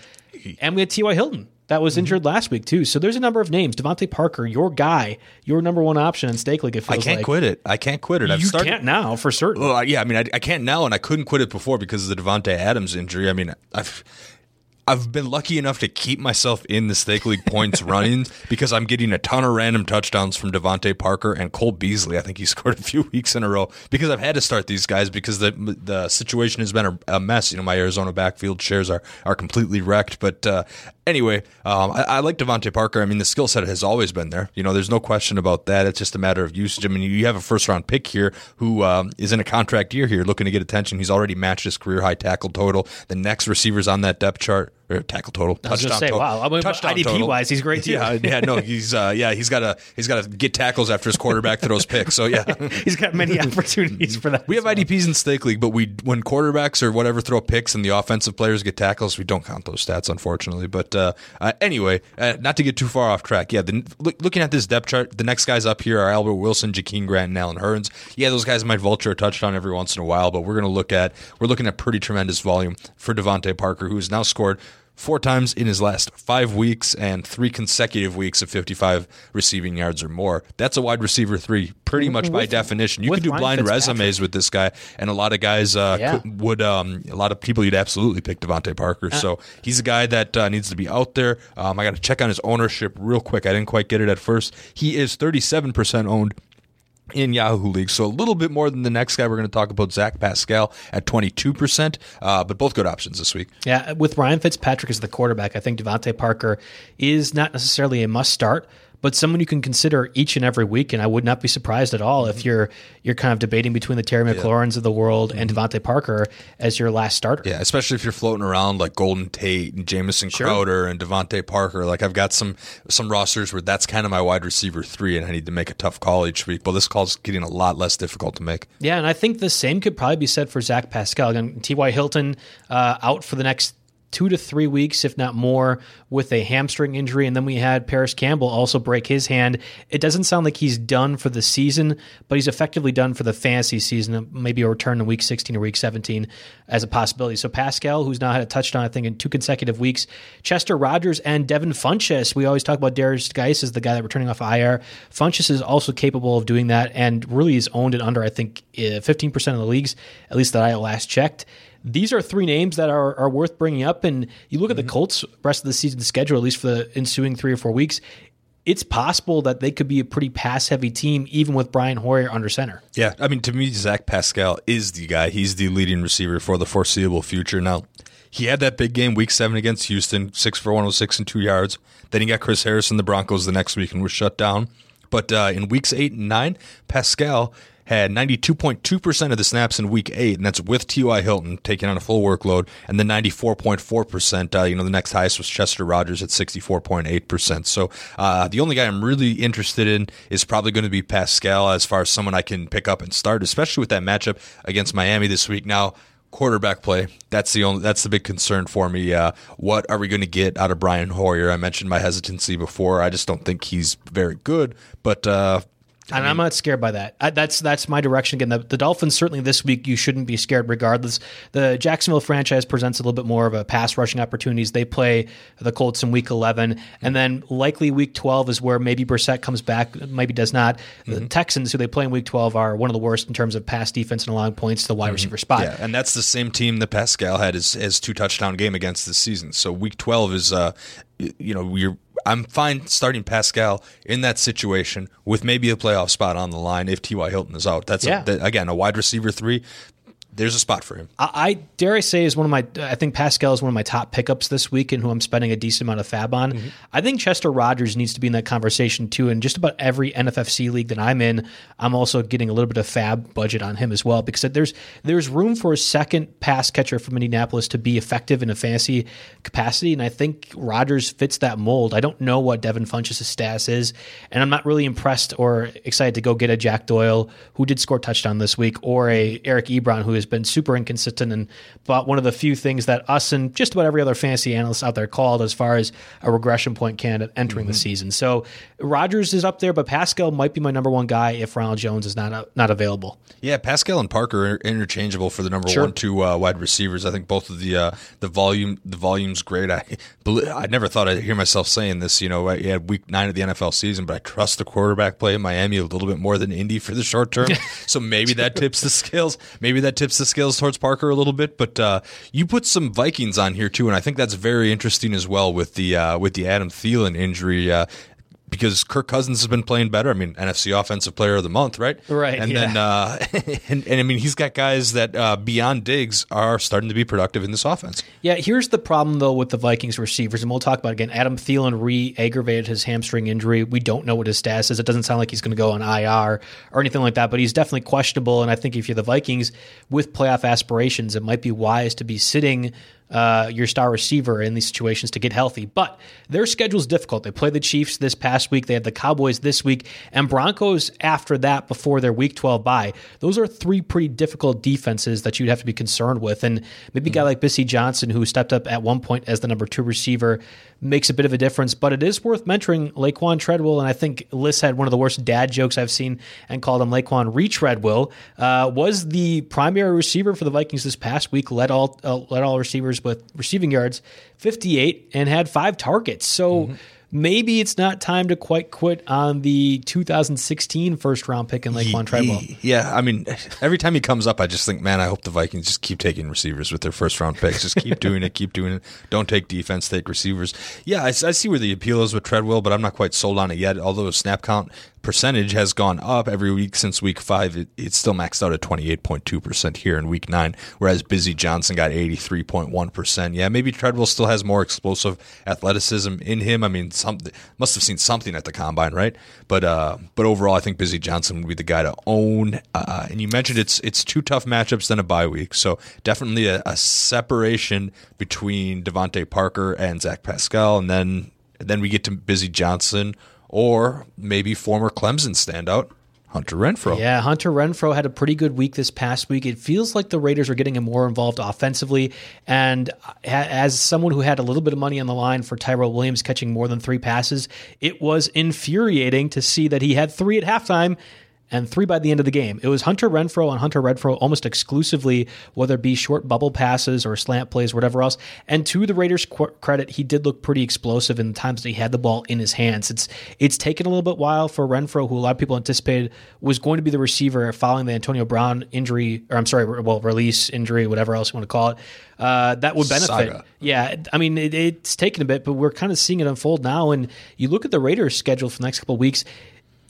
And we had T.Y. Hilton that was mm-hmm. injured last week too. So there's a number of names. DeVante Parker, your guy, your number one option in Stake League. It feels I can't like. quit it. I can't quit it. I've You started. can't now for certain. Well, yeah, I mean, I, I can't now, and I couldn't quit it before because of the Davante Adams injury. I mean, I've I've been lucky enough to keep myself in the stake league points running because I'm getting a ton of random touchdowns from DeVante Parker and Cole Beasley. I think he scored a few weeks in a row because I've had to start these guys because the the situation has been a, a mess. You know, my Arizona backfield shares are are completely wrecked. But uh, anyway, um, I, I like DeVante Parker. I mean, the skill set has always been there. You know, there's no question about that. It's just a matter of usage. I mean, you have a first round pick here who um, is in a contract year here, looking to get attention. He's already matched his career high tackle total. The next receivers on that depth chart or tackle total, I was touchdown say, total. wow. I mean, touchdown IDP total. wise, he's great too. Yeah, yeah, no, he's uh, yeah, he's got to he's got to get tackles after his quarterback throws picks. So yeah, He's got many opportunities for that. we have IDPs in stake league, but we when quarterbacks or whatever throw picks and the offensive players get tackles, we don't count those stats unfortunately. But uh, uh, anyway, uh, not to get too far off track. Yeah, the, look, looking at this depth chart, the next guys up here are Albert Wilson, Jakeem Grant, and Allen Hurns. Yeah, those guys might vulture a touchdown every once in a while, but we're going to look at we're looking at pretty tremendous volume for DeVante Parker, who's now scored four times in his last five weeks and three consecutive weeks of 55 receiving yards or more. That's a wide receiver three, pretty much by With- definition. You could do blind resumes with this guy, and a lot of guys uh, Yeah. could, would, um, a lot of people you'd absolutely pick DeVante Parker. so he's a guy that uh, needs to be out there. Um, I got to check on his ownership real quick. I didn't quite get it at first. He is 37% owned in Yahoo League. So a little bit more than the next guy. We're going to talk about Zach Pascal at 22%, uh, but both good options this week. Yeah, with Ryan Fitzpatrick as the quarterback, I think DeVante Parker is not necessarily a must start, but someone you can consider each and every week. And I would not be surprised at all if you're you're kind of debating between the Terry McLaurins of the world and DeVante Parker as your last starter. Yeah, especially if you're floating around like Golden Tate and Jamison Crowder and DeVante Parker. Like I've got some some rosters where that's kind of my wide receiver three, and I need to make a tough call each week. But this call's getting a lot less difficult to make. Yeah, and I think the same could probably be said for Zach Pascal. and T.Y. Hilton uh, out for the next two to three weeks, if not more, with a hamstring injury. And then we had Parris Campbell also break his hand. It doesn't sound like he's done for the season, but he's effectively done for the fantasy season. Maybe a return in week 16 or week 17 as a possibility. So Pascal, who's now had a touchdown, I think, in two consecutive weeks. Chester Rogers and Devin Funchess. We always talk about Darius Guice as the guy that we're returning off IR. Funchess is also capable of doing that and really is owned in under, I think, uh, 15% of the leagues, at least that I last checked these are three names that are, are worth bringing up. And you look at the Colts rest of the season schedule, at least for the ensuing three or four weeks. It's possible that they could be a pretty pass heavy team, even with Brian Hoyer under center. Yeah, I mean, to me, Zach Pascal is the guy. He's the leading receiver for the foreseeable future. Now, he had that big game week seven against Houston, six for 106 and two yards. Then he got Chris Harris and the Broncos the next week and was shut down. But uh, in weeks eight and nine, Pascal had 92.2% of the snaps in week eight, and that's with T.Y. Hilton taking on a full workload, and then 94.4%. Uh, you know, the next highest was Chester Rogers at 64.8%. So uh, the only guy I'm really interested in is probably going to be Pascal as far as someone I can pick up and start, especially with that matchup against Miami this week. Now, quarterback play that's the only that's the big concern for me uh, what are we going to get out of brian hoyer i mentioned my hesitancy before i just don't think he's very good but uh, and I'm not scared by that. I, that's that's my direction again. The, the, Dolphins certainly this week you shouldn't be scared regardless. The Jacksonville franchise presents a little bit more of a pass rushing opportunities. They play the Colts in Week 11, and then likely Week 12 is where maybe Brissett comes back, maybe does not. The mm-hmm. Texans, who they play in Week 12, are one of the worst in terms of pass defense and allowing points to the wide mm-hmm. receiver spot. Yeah, and that's the same team that Pascal had his, his two touchdown game against this season. So Week 12 is uh, you know, you're I'm fine starting Pascal in that situation with maybe a playoff spot on the line if T.Y. Hilton is out. That's yeah. a, again a wide receiver three there's a spot for him. I, I, dare I say is one of my. I think Pascal is one of my top pickups this week, and who I'm spending a decent amount of FAAB on. Mm-hmm. I think Chester Rogers needs to be in that conversation too. And just about every NFFC league that I'm in, I'm also getting a little bit of FAAB budget on him as well because there's there's room for a second pass catcher from Indianapolis to be effective in a fantasy capacity, and I think Rogers fits that mold. I don't know what Devin Funchess' status is, and I'm not really impressed or excited to go get a Jack Doyle who did score touchdown this week or a Eric Ebron who is been super inconsistent and but one of the few things that us and just about every other fantasy analyst out there called as far as a regression point candidate entering mm-hmm. the season. So Rogers is up there, but Pascal might be my number one guy if Ronald Jones is not uh, not available. Yeah, Pascal and Parker are interchangeable for the number sure. one, two uh, wide receivers. I think both of the uh, the volume the volume's great. I I never thought I'd hear myself saying this. You know, I had week nine of the NFL season, but I trust the quarterback play in Miami a little bit more than Indy for the short term. so maybe that tips the scales. Maybe that tips the scales towards Parker a little bit, but uh, you put some Vikings on here too, and I think that's very interesting as well with the uh, with the Adam Thielen injury. Uh, because Kirk Cousins has been playing better. I mean, NFC Offensive Player of the Month, right? Right. And yeah. then, uh, and, and, I mean, he's got guys that uh, beyond Diggs are starting to be productive in this offense. Yeah. Here's the problem though with the Vikings receivers, and we'll talk about it again. Adam Thielen re-aggravated his hamstring injury. We don't know what his status is. It doesn't sound like he's going to go on IR or anything like that, but he's definitely questionable. And I think if you're the Vikings with playoff aspirations, it might be wise to be sitting uh, your star receiver in these situations to get healthy. But their schedule is difficult. They play the Chiefs this past week. They have the Cowboys this week and Broncos after that before their Week 12 bye. Those are three pretty difficult defenses that you'd have to be concerned with. And maybe a guy like Bisi Johnson, who stepped up at one point as the number two receiver, makes a bit of a difference. But it is worth mentioning Laquon Treadwell. And I think Liss had one of the worst dad jokes I've seen and called him Laquon Retreadwell. Uh, was the primary receiver for the Vikings this past week, led all, uh, led all receivers with receiving yards, 58, and had five targets. So mm-hmm maybe it's not time to quite quit on the 2016 first round pick in Laquon Treadwell. Yeah, I mean, every time he comes up, I just think, man, I hope the Vikings just keep taking receivers with their first round picks. Just keep doing it, keep doing it. Don't take defense, take receivers. Yeah, I, I see where the appeal is with Treadwell, but I'm not quite sold on it yet. Although snap count percentage has gone up every week since week five. It, it's still maxed out at 28.2% here in week nine, whereas Bisi Johnson got 83.1%. Yeah, maybe Treadwell still has more explosive athleticism in him. I mean, some must have seen something at the combine, right? But uh, but overall, I think Bisi Johnson would be the guy to own. Uh, and you mentioned it's it's two tough matchups then a bye week, so definitely a, a separation between DeVante Parker and Zach Pascal, and then then we get to Bisi Johnson or maybe former Clemson standout Hunter Renfrow. Yeah, Hunter Renfrow had a pretty good week this past week. It feels like the Raiders are getting him more involved offensively. And as someone who had a little bit of money on the line for Tyrell Williams catching more than three passes, it was infuriating to see that he had three at halftime and three by the end of the game. It was Hunter Renfrow and Hunter Renfrow almost exclusively, whether it be short bubble passes or slant plays, whatever else. And to the Raiders' credit, he did look pretty explosive in the times that he had the ball in his hands. It's it's taken a little bit while for Renfrow, who a lot of people anticipated was going to be the receiver following the Antonio Brown injury, or I'm sorry, well, release injury, whatever else you want to call it. Uh, that would benefit. Saga. Yeah, I mean it, it's taken a bit, but we're kind of seeing it unfold now. And you look at the Raiders' schedule for the next couple of weeks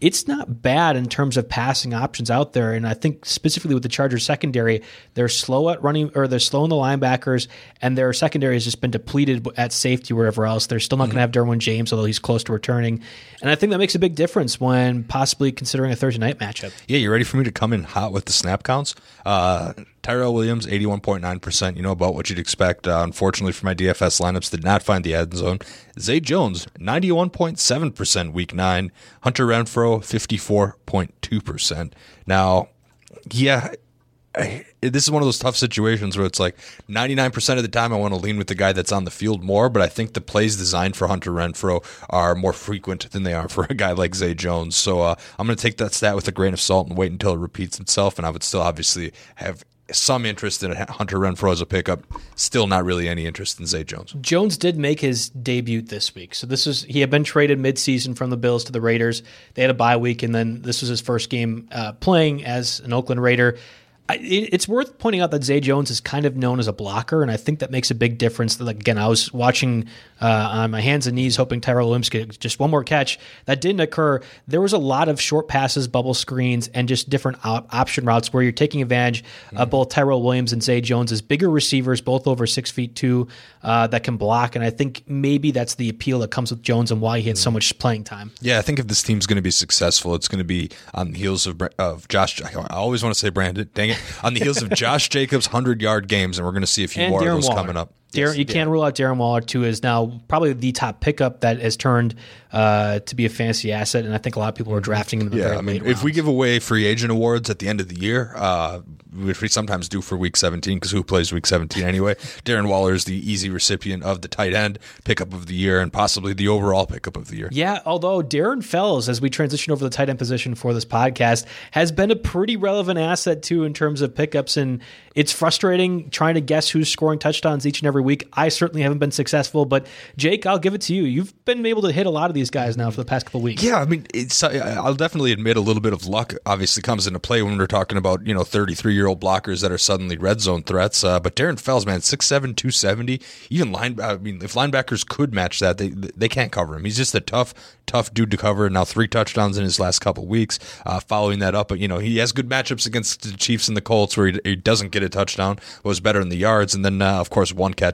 it's not bad in terms of passing options out there. And I think specifically with the Chargers secondary, they're slow at running or they're slow in the linebackers, and their secondary has just been depleted at safety wherever else. They're still not mm-hmm. going to have Derwin James, although he's close to returning. And I think that makes a big difference when possibly considering a Thursday night matchup. Yeah, you ready for me to come in hot with the snap counts? Uh, Tyrell Williams, 81.9%, you know, about what you'd expect. Uh, unfortunately for my DFS lineups, did not find the end zone. Zay Jones, 91.7% week nine. Hunter Renfrow, 54.2%. Now, yeah, I, this is one of those tough situations where it's like 99% of the time I want to lean with the guy that's on the field more, but I think the plays designed for Hunter Renfrow are more frequent than they are for a guy like Zay Jones. So uh, I'm going to take that stat with a grain of salt and wait until it repeats itself. And I would still obviously have some interest in Hunter Renfrow as a pickup. Still not really any interest in Zay Jones. Jones did make his debut this week. So this is he had been traded midseason from the Bills to the Raiders. They had a bye week, and then this was his first game uh, playing as an Oakland Raider. I, it's worth pointing out that Zay Jones is kind of known as a blocker, and I think that makes a big difference. Like again, I was watching uh, on my hands and knees, hoping Tyrell Williams could just one more catch. That didn't occur. There was a lot of short passes, bubble screens, and just different op- option routes where you're taking advantage mm-hmm. of both Tyrell Williams and Zay Jones as bigger receivers, both over six feet two, uh, that can block. And I think maybe that's the appeal that comes with Jones and why he had mm-hmm. so much playing time. Yeah, I think if this team's going to be successful, it's going to be on the heels of of Josh. I always want to say Brandon. Dang it on the heels of Josh Jacobs' hundred yard games, and we're going to see a few and more Darren of those Waller. coming up. Darren, you can't rule out Darren Waller too is now probably the top pickup that has turned uh, to be a fantasy asset, and I think a lot of people are drafting him. In the yeah, I mean, if we give away free agent awards at the end of the year, uh, which we sometimes do for Week 17, because who plays Week 17 anyway? Darren Waller is the easy recipient of the tight end pickup of the year, and possibly the overall pickup of the year. Yeah, although Darren Fells, as we transition over the tight end position for this podcast, has been a pretty relevant asset too in terms of pickups, and it's frustrating trying to guess who's scoring touchdowns each and every week. I certainly haven't been successful, but Jake, I'll give it to you. You've been able to hit a lot of these guys now for the past couple weeks. Yeah, I mean, it's I'll definitely admit a little bit of luck obviously comes into play when we're talking about you know 33 year old blockers that are suddenly red zone threats. Uh, but Darren Fells, man, 6'7", 270. Even line, I mean, if linebackers could match that, they they can't cover him. He's just a tough, tough dude to cover. Now three touchdowns in his last couple weeks. Uh, following that up, but you know he has good matchups against the Chiefs and the Colts where he, he doesn't get a touchdown, but was better in the yards, and then uh, of course one catch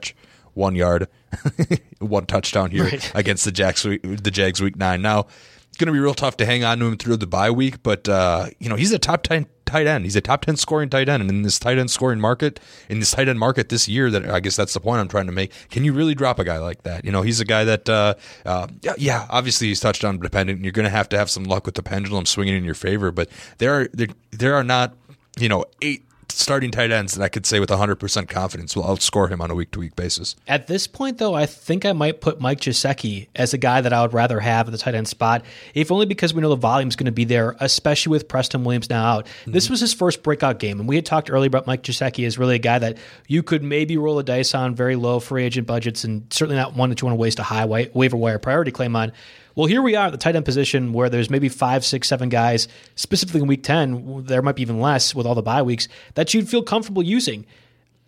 one yard, one touchdown here right. against the Jags, the Jags week nine. Now, it's going to be real tough to hang on to him through the bye week, but uh, you know he's a top ten tight end. He's a top ten scoring tight end, and in this tight end scoring market, in this tight end market this year, that I guess that's the point I'm trying to make. Can you really drop a guy like that? You know, he's a guy that, uh, uh, yeah, obviously he's touchdown dependent. And you're going to have to have some luck with the pendulum swinging in your favor, but there are there, there are not you know eight starting tight ends that I could say with 100% confidence will outscore him on a week to week basis. At this point, though, I think I might put Mike Gesicki as a guy that I would rather have at the tight end spot, if only because we know the volume is going to be there, especially with Preston Williams now out. Mm-hmm. This was his first breakout game, and we had talked earlier about Mike Gesicki as really a guy that you could maybe roll a dice on very low free agent budgets, and certainly not one that you want to waste a high waiver wire priority claim on. Well, here we are at the tight end position where there's maybe five, six, seven guys, specifically in week 10, there might be even less with all the bye weeks, that you'd feel comfortable using,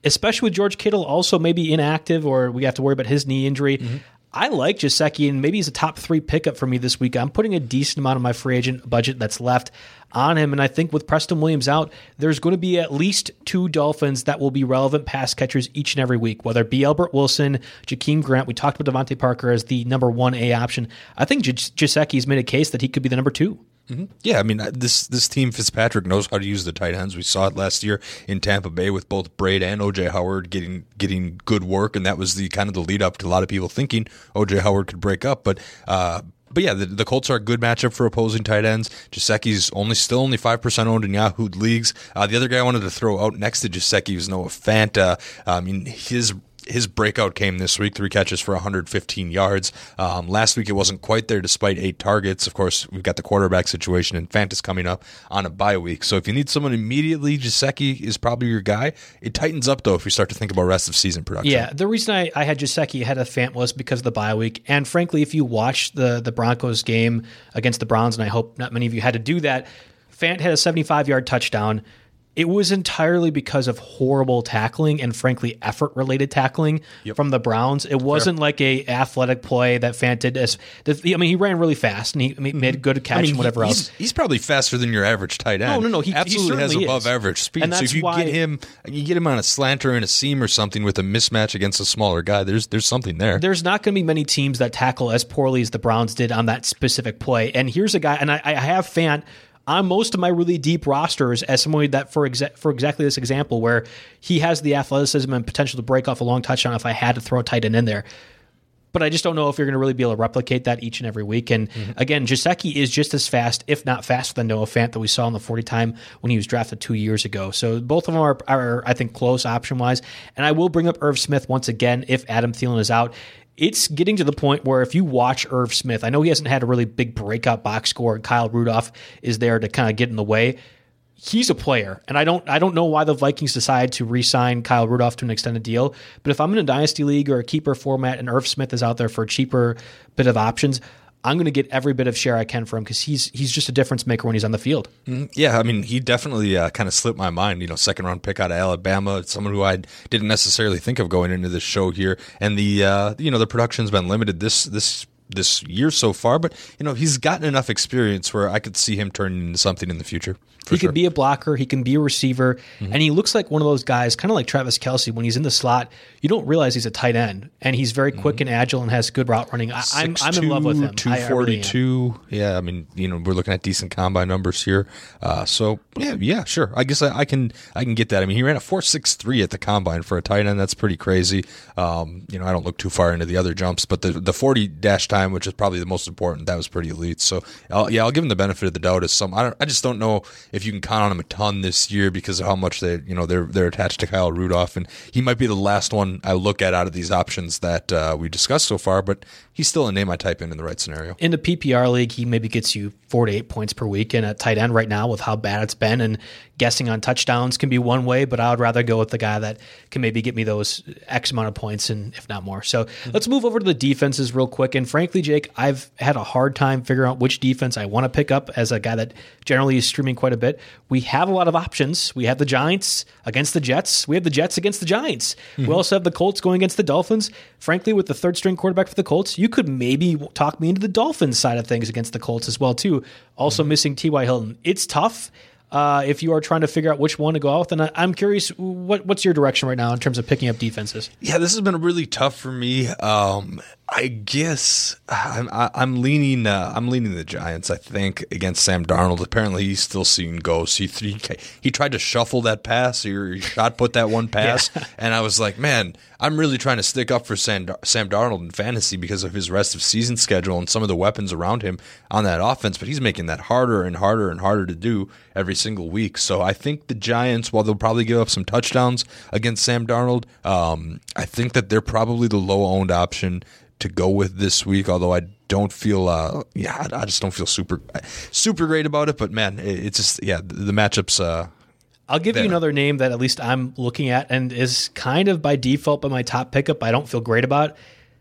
especially with George Kittle also maybe inactive or we have to worry about his knee injury. Mm-hmm. I like Gesicki, and maybe he's a top three pickup for me this week. I'm putting a decent amount of my free agent budget that's left on him. And I think with Preston Williams out, there's going to be at least two Dolphins that will be relevant pass catchers each and every week, whether it be Albert Wilson, Jakeem Grant. We talked about DeVante Parker as the number one A option. I think Gesicki's made a case that he could be the number two. Mm-hmm. Yeah, I mean this this team Fitzpatrick knows how to use the tight ends. We saw it last year in Tampa Bay with both Brate and OJ Howard getting getting good work, and that was the kind of the lead up to a lot of people thinking OJ Howard could break up. But uh, but yeah, the, the, Colts are a good matchup for opposing tight ends. Gesicki's only still only five percent owned in Yahoo leagues. Uh, the other guy I wanted to throw out next to Gesicki was Noah Fant. Uh, I mean, his his breakout came this week, three catches for 115 yards. Um, last week it wasn't quite there despite eight targets. Of course, we've got the quarterback situation and Fantas coming up on a bye week. So if you need someone immediately, Gesicki is probably your guy. It tightens up though if you start to think about rest of season production. Yeah, the reason I, I had Gesicki ahead of Fant was because of the bye week, and frankly, if you watch the the Broncos game against the Browns, and I hope not many of you had to do that, Fant had a 75 yard touchdown it was entirely because of horrible tackling and frankly effort related tackling yep. from the Browns. It wasn't Fair. like a athletic play that Fant did. As I mean, he ran really fast and he made mm-hmm. good catch I mean, and whatever he's, else. He's probably faster than your average tight end. No, no, no. He absolutely he has above is. average speed. And so if you why, get him, you get him on a slanter and a seam or something with a mismatch against a smaller guy. There's there's something there. There's not going to be many teams that tackle as poorly as the Browns did on that specific play. And here's a guy, and I, I have Fant on most of my really deep rosters as someone that for exa- for exactly this example where he has the athleticism and potential to break off a long touchdown if I had to throw a tight end in there. but I just don't know if you're going to really be able to replicate that each and every week. And mm-hmm. again, Gesicki is just as fast, if not faster, than Noah Fant that we saw in the 40 time when he was drafted two years ago. So both of them are, are I think, close option wise. And I will bring up Irv Smith once again if Adam Thielen is out it's getting to the point where if you watch Irv Smith, I know he hasn't had a really big breakout box score, and Kyle Rudolph is there to kind of get in the way he's a player, and I don't I don't know why the Vikings decide to re-sign Kyle Rudolph to an extended deal. But if I'm in a dynasty league or a keeper format, and Irv Smith is out there for a cheaper bit of options. I'm going to get every bit of share I can for him because he's he's just a difference maker when he's on the field. Mm, yeah, I mean, he definitely uh, kind of slipped my mind. You know, second round pick out of Alabama, someone who I didn't necessarily think of going into this show here, and the uh, you know the production's been limited this this this year so far, but you know he's gotten enough experience where I could see him turning into something in the future. He sure. can be a blocker. He can be a receiver, mm-hmm. and he looks like one of those guys, kind of like Travis Kelce. When he's in the slot, you don't realize he's a tight end, and he's very quick mm-hmm. and agile and has good route running. I, am I'm, I'm in love with him. Two forty two. Really yeah, I mean, you know, we're looking at decent combine numbers here. Uh, so yeah, yeah, sure. I guess I, I, can I can get that. I mean, he ran a four six three at the combine for a tight end. That's pretty crazy. Um, you know, I don't look too far into the other jumps, but the the forty dash time, which is probably the most important, that was pretty elite. So I'll, yeah, I'll give him the benefit of the doubt as some. I don't. I just don't know if you can count on him a ton this year because of how much they, you know, they're they're attached to Kyle Rudolph, and he might be the last one I look at out of these options that uh, we discussed so far. But he's still a name I type in in the right scenario. In the PPR league, he maybe gets you four to eight points per week in a tight end right now with how bad it's been, and guessing on touchdowns can be one way, but I would rather go with the guy that can maybe get me those X amount of points and if not more. So mm-hmm. let's move over to the defenses real quick. And frankly, Jake, I've had a hard time figuring out which defense I want to pick up as a guy that generally is streaming quite a bit. We have a lot of options. We have the Giants against the Jets. We have the Jets against the Giants. Mm-hmm. We also have the Colts going against the Dolphins. Frankly, with the third string quarterback for the Colts, you could maybe talk me into the Dolphins side of things against the Colts as well too. Also mm-hmm. missing T.Y. Hilton. It's tough uh, if you are trying to figure out which one to go out with. And I, am curious, what, what's your direction right now in terms of picking up defenses? Yeah, this has been really tough for me. Um, I guess I'm, I'm leaning. Uh, I'm leaning the Giants. I think against Sam Darnold. Apparently, he's still seeing ghosts. He he, he tried to shuffle that pass. He shot put that one pass, yeah. and I was like, man, I'm really trying to stick up for Sam Sam Darnold in fantasy because of his rest of season schedule and some of the weapons around him on that offense. But he's making that harder and harder and harder to do every single week. So I think the Giants, while they'll probably give up some touchdowns against Sam Darnold, um, I think that they're probably the low owned option to go with this week. Although I don't feel, uh, yeah, I just don't feel super, super great about it. But man, it's just yeah, the matchups. Uh, I'll give there. you another name that at least I'm looking at and is kind of by default by my top pickup. I don't feel great about.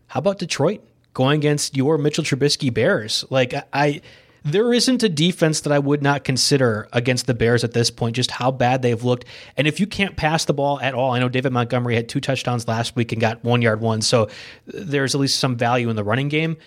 How about Detroit going against your Mitchell Trubisky Bears? Like I there isn't a defense that I would not consider against the Bears at this point, just how bad they've looked. And if you can't pass the ball at all, I know David Montgomery had two touchdowns last week and got one yard one, so there's at least some value in the running game.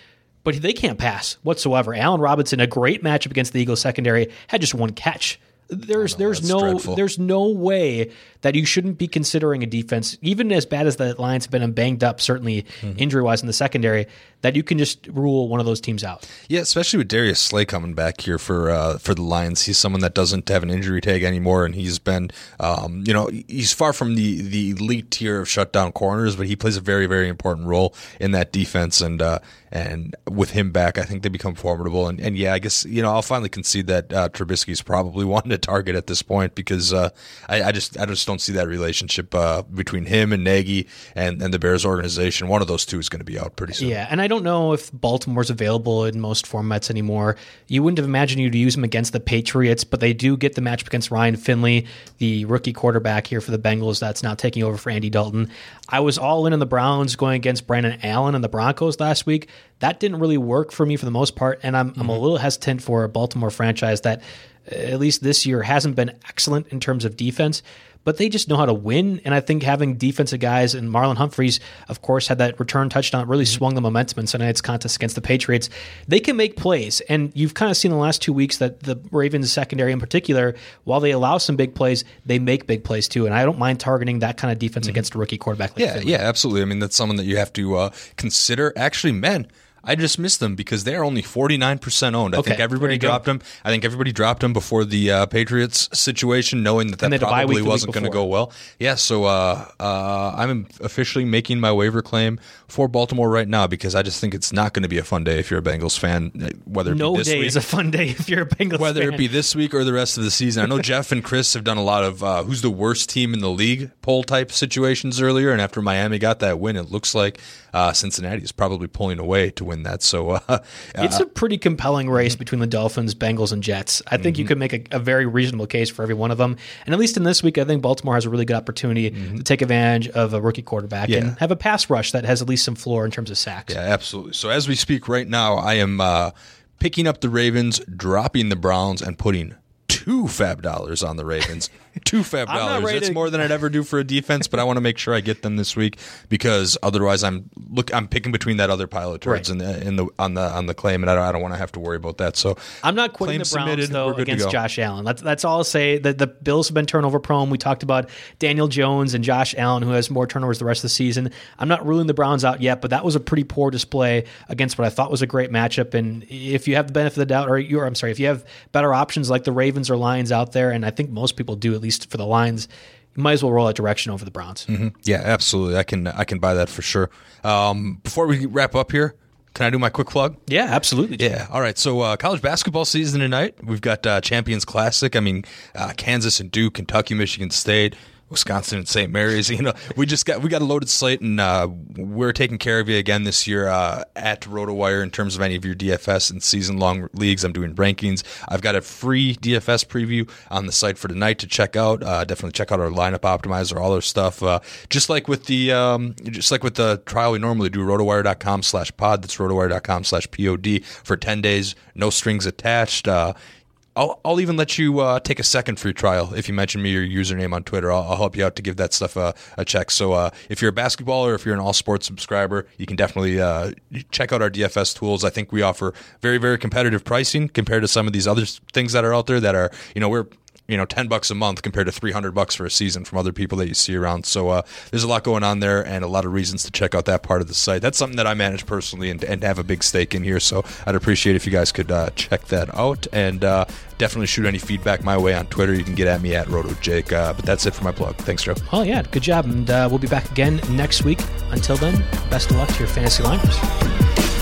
But they can't pass whatsoever. Allen Robinson, a great matchup against the Eagles secondary, had just one catch there's there's no dreadful. there's no way that you shouldn't be considering a defense, even as bad as the Lions have been banged up, certainly mm-hmm. injury wise in the secondary, that you can just rule one of those teams out. Yeah, especially with Darius Slay coming back here for uh, for the Lions. He's someone that doesn't have an injury tag anymore, and he's been, um, you know, he's far from the the elite tier of shutdown corners, but he plays a very very important role in that defense. And uh, and with him back, I think they become formidable. And, and yeah, I guess you know I'll finally concede that uh, Trubisky's probably one to target at this point because uh, I, I just I just don't see that relationship uh, between him and Nagy and, and the Bears organization. One of those two is going to be out pretty soon. Yeah, and I don't know if Baltimore's available in most formats anymore. You wouldn't have imagined you'd use him against the Patriots, but they do get the matchup against Ryan Finley, the rookie quarterback here for the Bengals that's now taking over for Andy Dalton. I was all in on the Browns going against Brandon Allen and the Broncos last week. That didn't really work for me for the most part, and I'm, mm-hmm. I'm a mm-hmm. little hesitant for a Baltimore franchise that, at least this year, hasn't been excellent in terms of defense but they just know how to win. And I think having defensive guys and Marlon Humphreys, of course, had that return touchdown, really mm-hmm. swung the momentum in Sunday night's contest against the Patriots. They can make plays. And you've kind of seen the last two weeks that the Ravens secondary in particular, while they allow some big plays, they make big plays too. And I don't mind targeting that kind of defense mm-hmm. against a rookie quarterback like Yeah, yeah, absolutely. I mean, that's someone that you have to uh, consider. Actually, men, I just missed them because they're only 49% owned. I Okay, think everybody go. dropped them. I think everybody dropped them before the uh, Patriots situation, knowing that that had a bye week probably wasn't going to go well. Yeah, so uh, uh, I'm officially making my waiver claim for Baltimore right now because I just think it's not going to be a fun day if you're a Bengals fan, uh, whether it No be this day week. is a fun day if you're a Bengals whether fan. it be this week or the rest of the season. I know Jeff and Chris have done a lot of uh, who's the worst team in the league poll type situations earlier, and after Miami got that win, it looks like uh, Cincinnati is probably pulling away to win that. So uh, It's a pretty compelling race between the Dolphins, Bengals, and Jets. I think you could make a, a very reasonable case for every one of them. And at least in this week, I think Baltimore has a really good opportunity to take advantage of a rookie quarterback Yeah. and have a pass rush that has at least some floor in terms of sacks. Yeah, absolutely. So as we speak right now, I am uh, picking up the Ravens, dropping the Browns, and putting two FAAB dollars on the Ravens. two FAAB I'm not dollars. ready That's to- more than I'd ever do for a defense, but I want to make sure I get them this week because otherwise I'm look I'm picking between that other pile of turds Right. in the in the on the on the claim, and I don't, I don't want to have to worry about that. So I'm not quitting claim the Browns submitted, though we're good to against go. Josh Allen. That's that's all I'll say. That the Bills have been turnover prone. We talked about Daniel Jones and Josh Allen, who has more turnovers the rest of the season. I'm not ruling the Browns out yet, but that was a pretty poor display against what I thought was a great matchup. And if you have the benefit of the doubt, or you're, I'm sorry, if you have better options like the Ravens or Lions out there, and I think most people do, at least for the Lions, you might as well roll that direction over the Browns. Yeah, absolutely. I can I can buy that for sure. Um, before we wrap up here, can I do my quick plug? Yeah, absolutely. Yeah. All right. So uh, college basketball season tonight. We've got uh, Champions Classic. I mean, uh, Kansas and Duke, Kentucky, Michigan State. Wisconsin and St. Mary's. You know, we just got we got a loaded slate, and uh, we're taking care of you again this year uh, at RotoWire in terms of any of your DFS and season long leagues. I'm doing rankings. I've got a free DFS preview on the site for tonight to check out. Uh, definitely check out our lineup optimizer, all our stuff. Uh, just like with the um, just like with the trial we normally do, rotowire.com slash pod. That's rotowire.com slash pod for ten days, no strings attached. I'll, I'll even let you uh, take a second free trial if you mention me your username on Twitter. I'll, I'll help you out to give that stuff a, a check. So uh, if you're a basketballer, if you're an all sports subscriber, you can definitely uh, check out our DFS tools. I think we offer very very competitive pricing compared to some of these other things that are out there that are you know we're you know, 10 bucks a month compared to 300 bucks for a season from other people that you see around. So uh, there's a lot going on there and a lot of reasons to check out that part of the site. That's something that I manage personally and, and have a big stake in here. So I'd appreciate if you guys could uh, check that out and uh, definitely shoot any feedback my way on Twitter. You can get at me at RotoJake. Uh, but that's it for my plug. Thanks, Joe. Oh yeah, good job, and uh, we'll be back again next week. Until then, best of luck to your fantasy liners.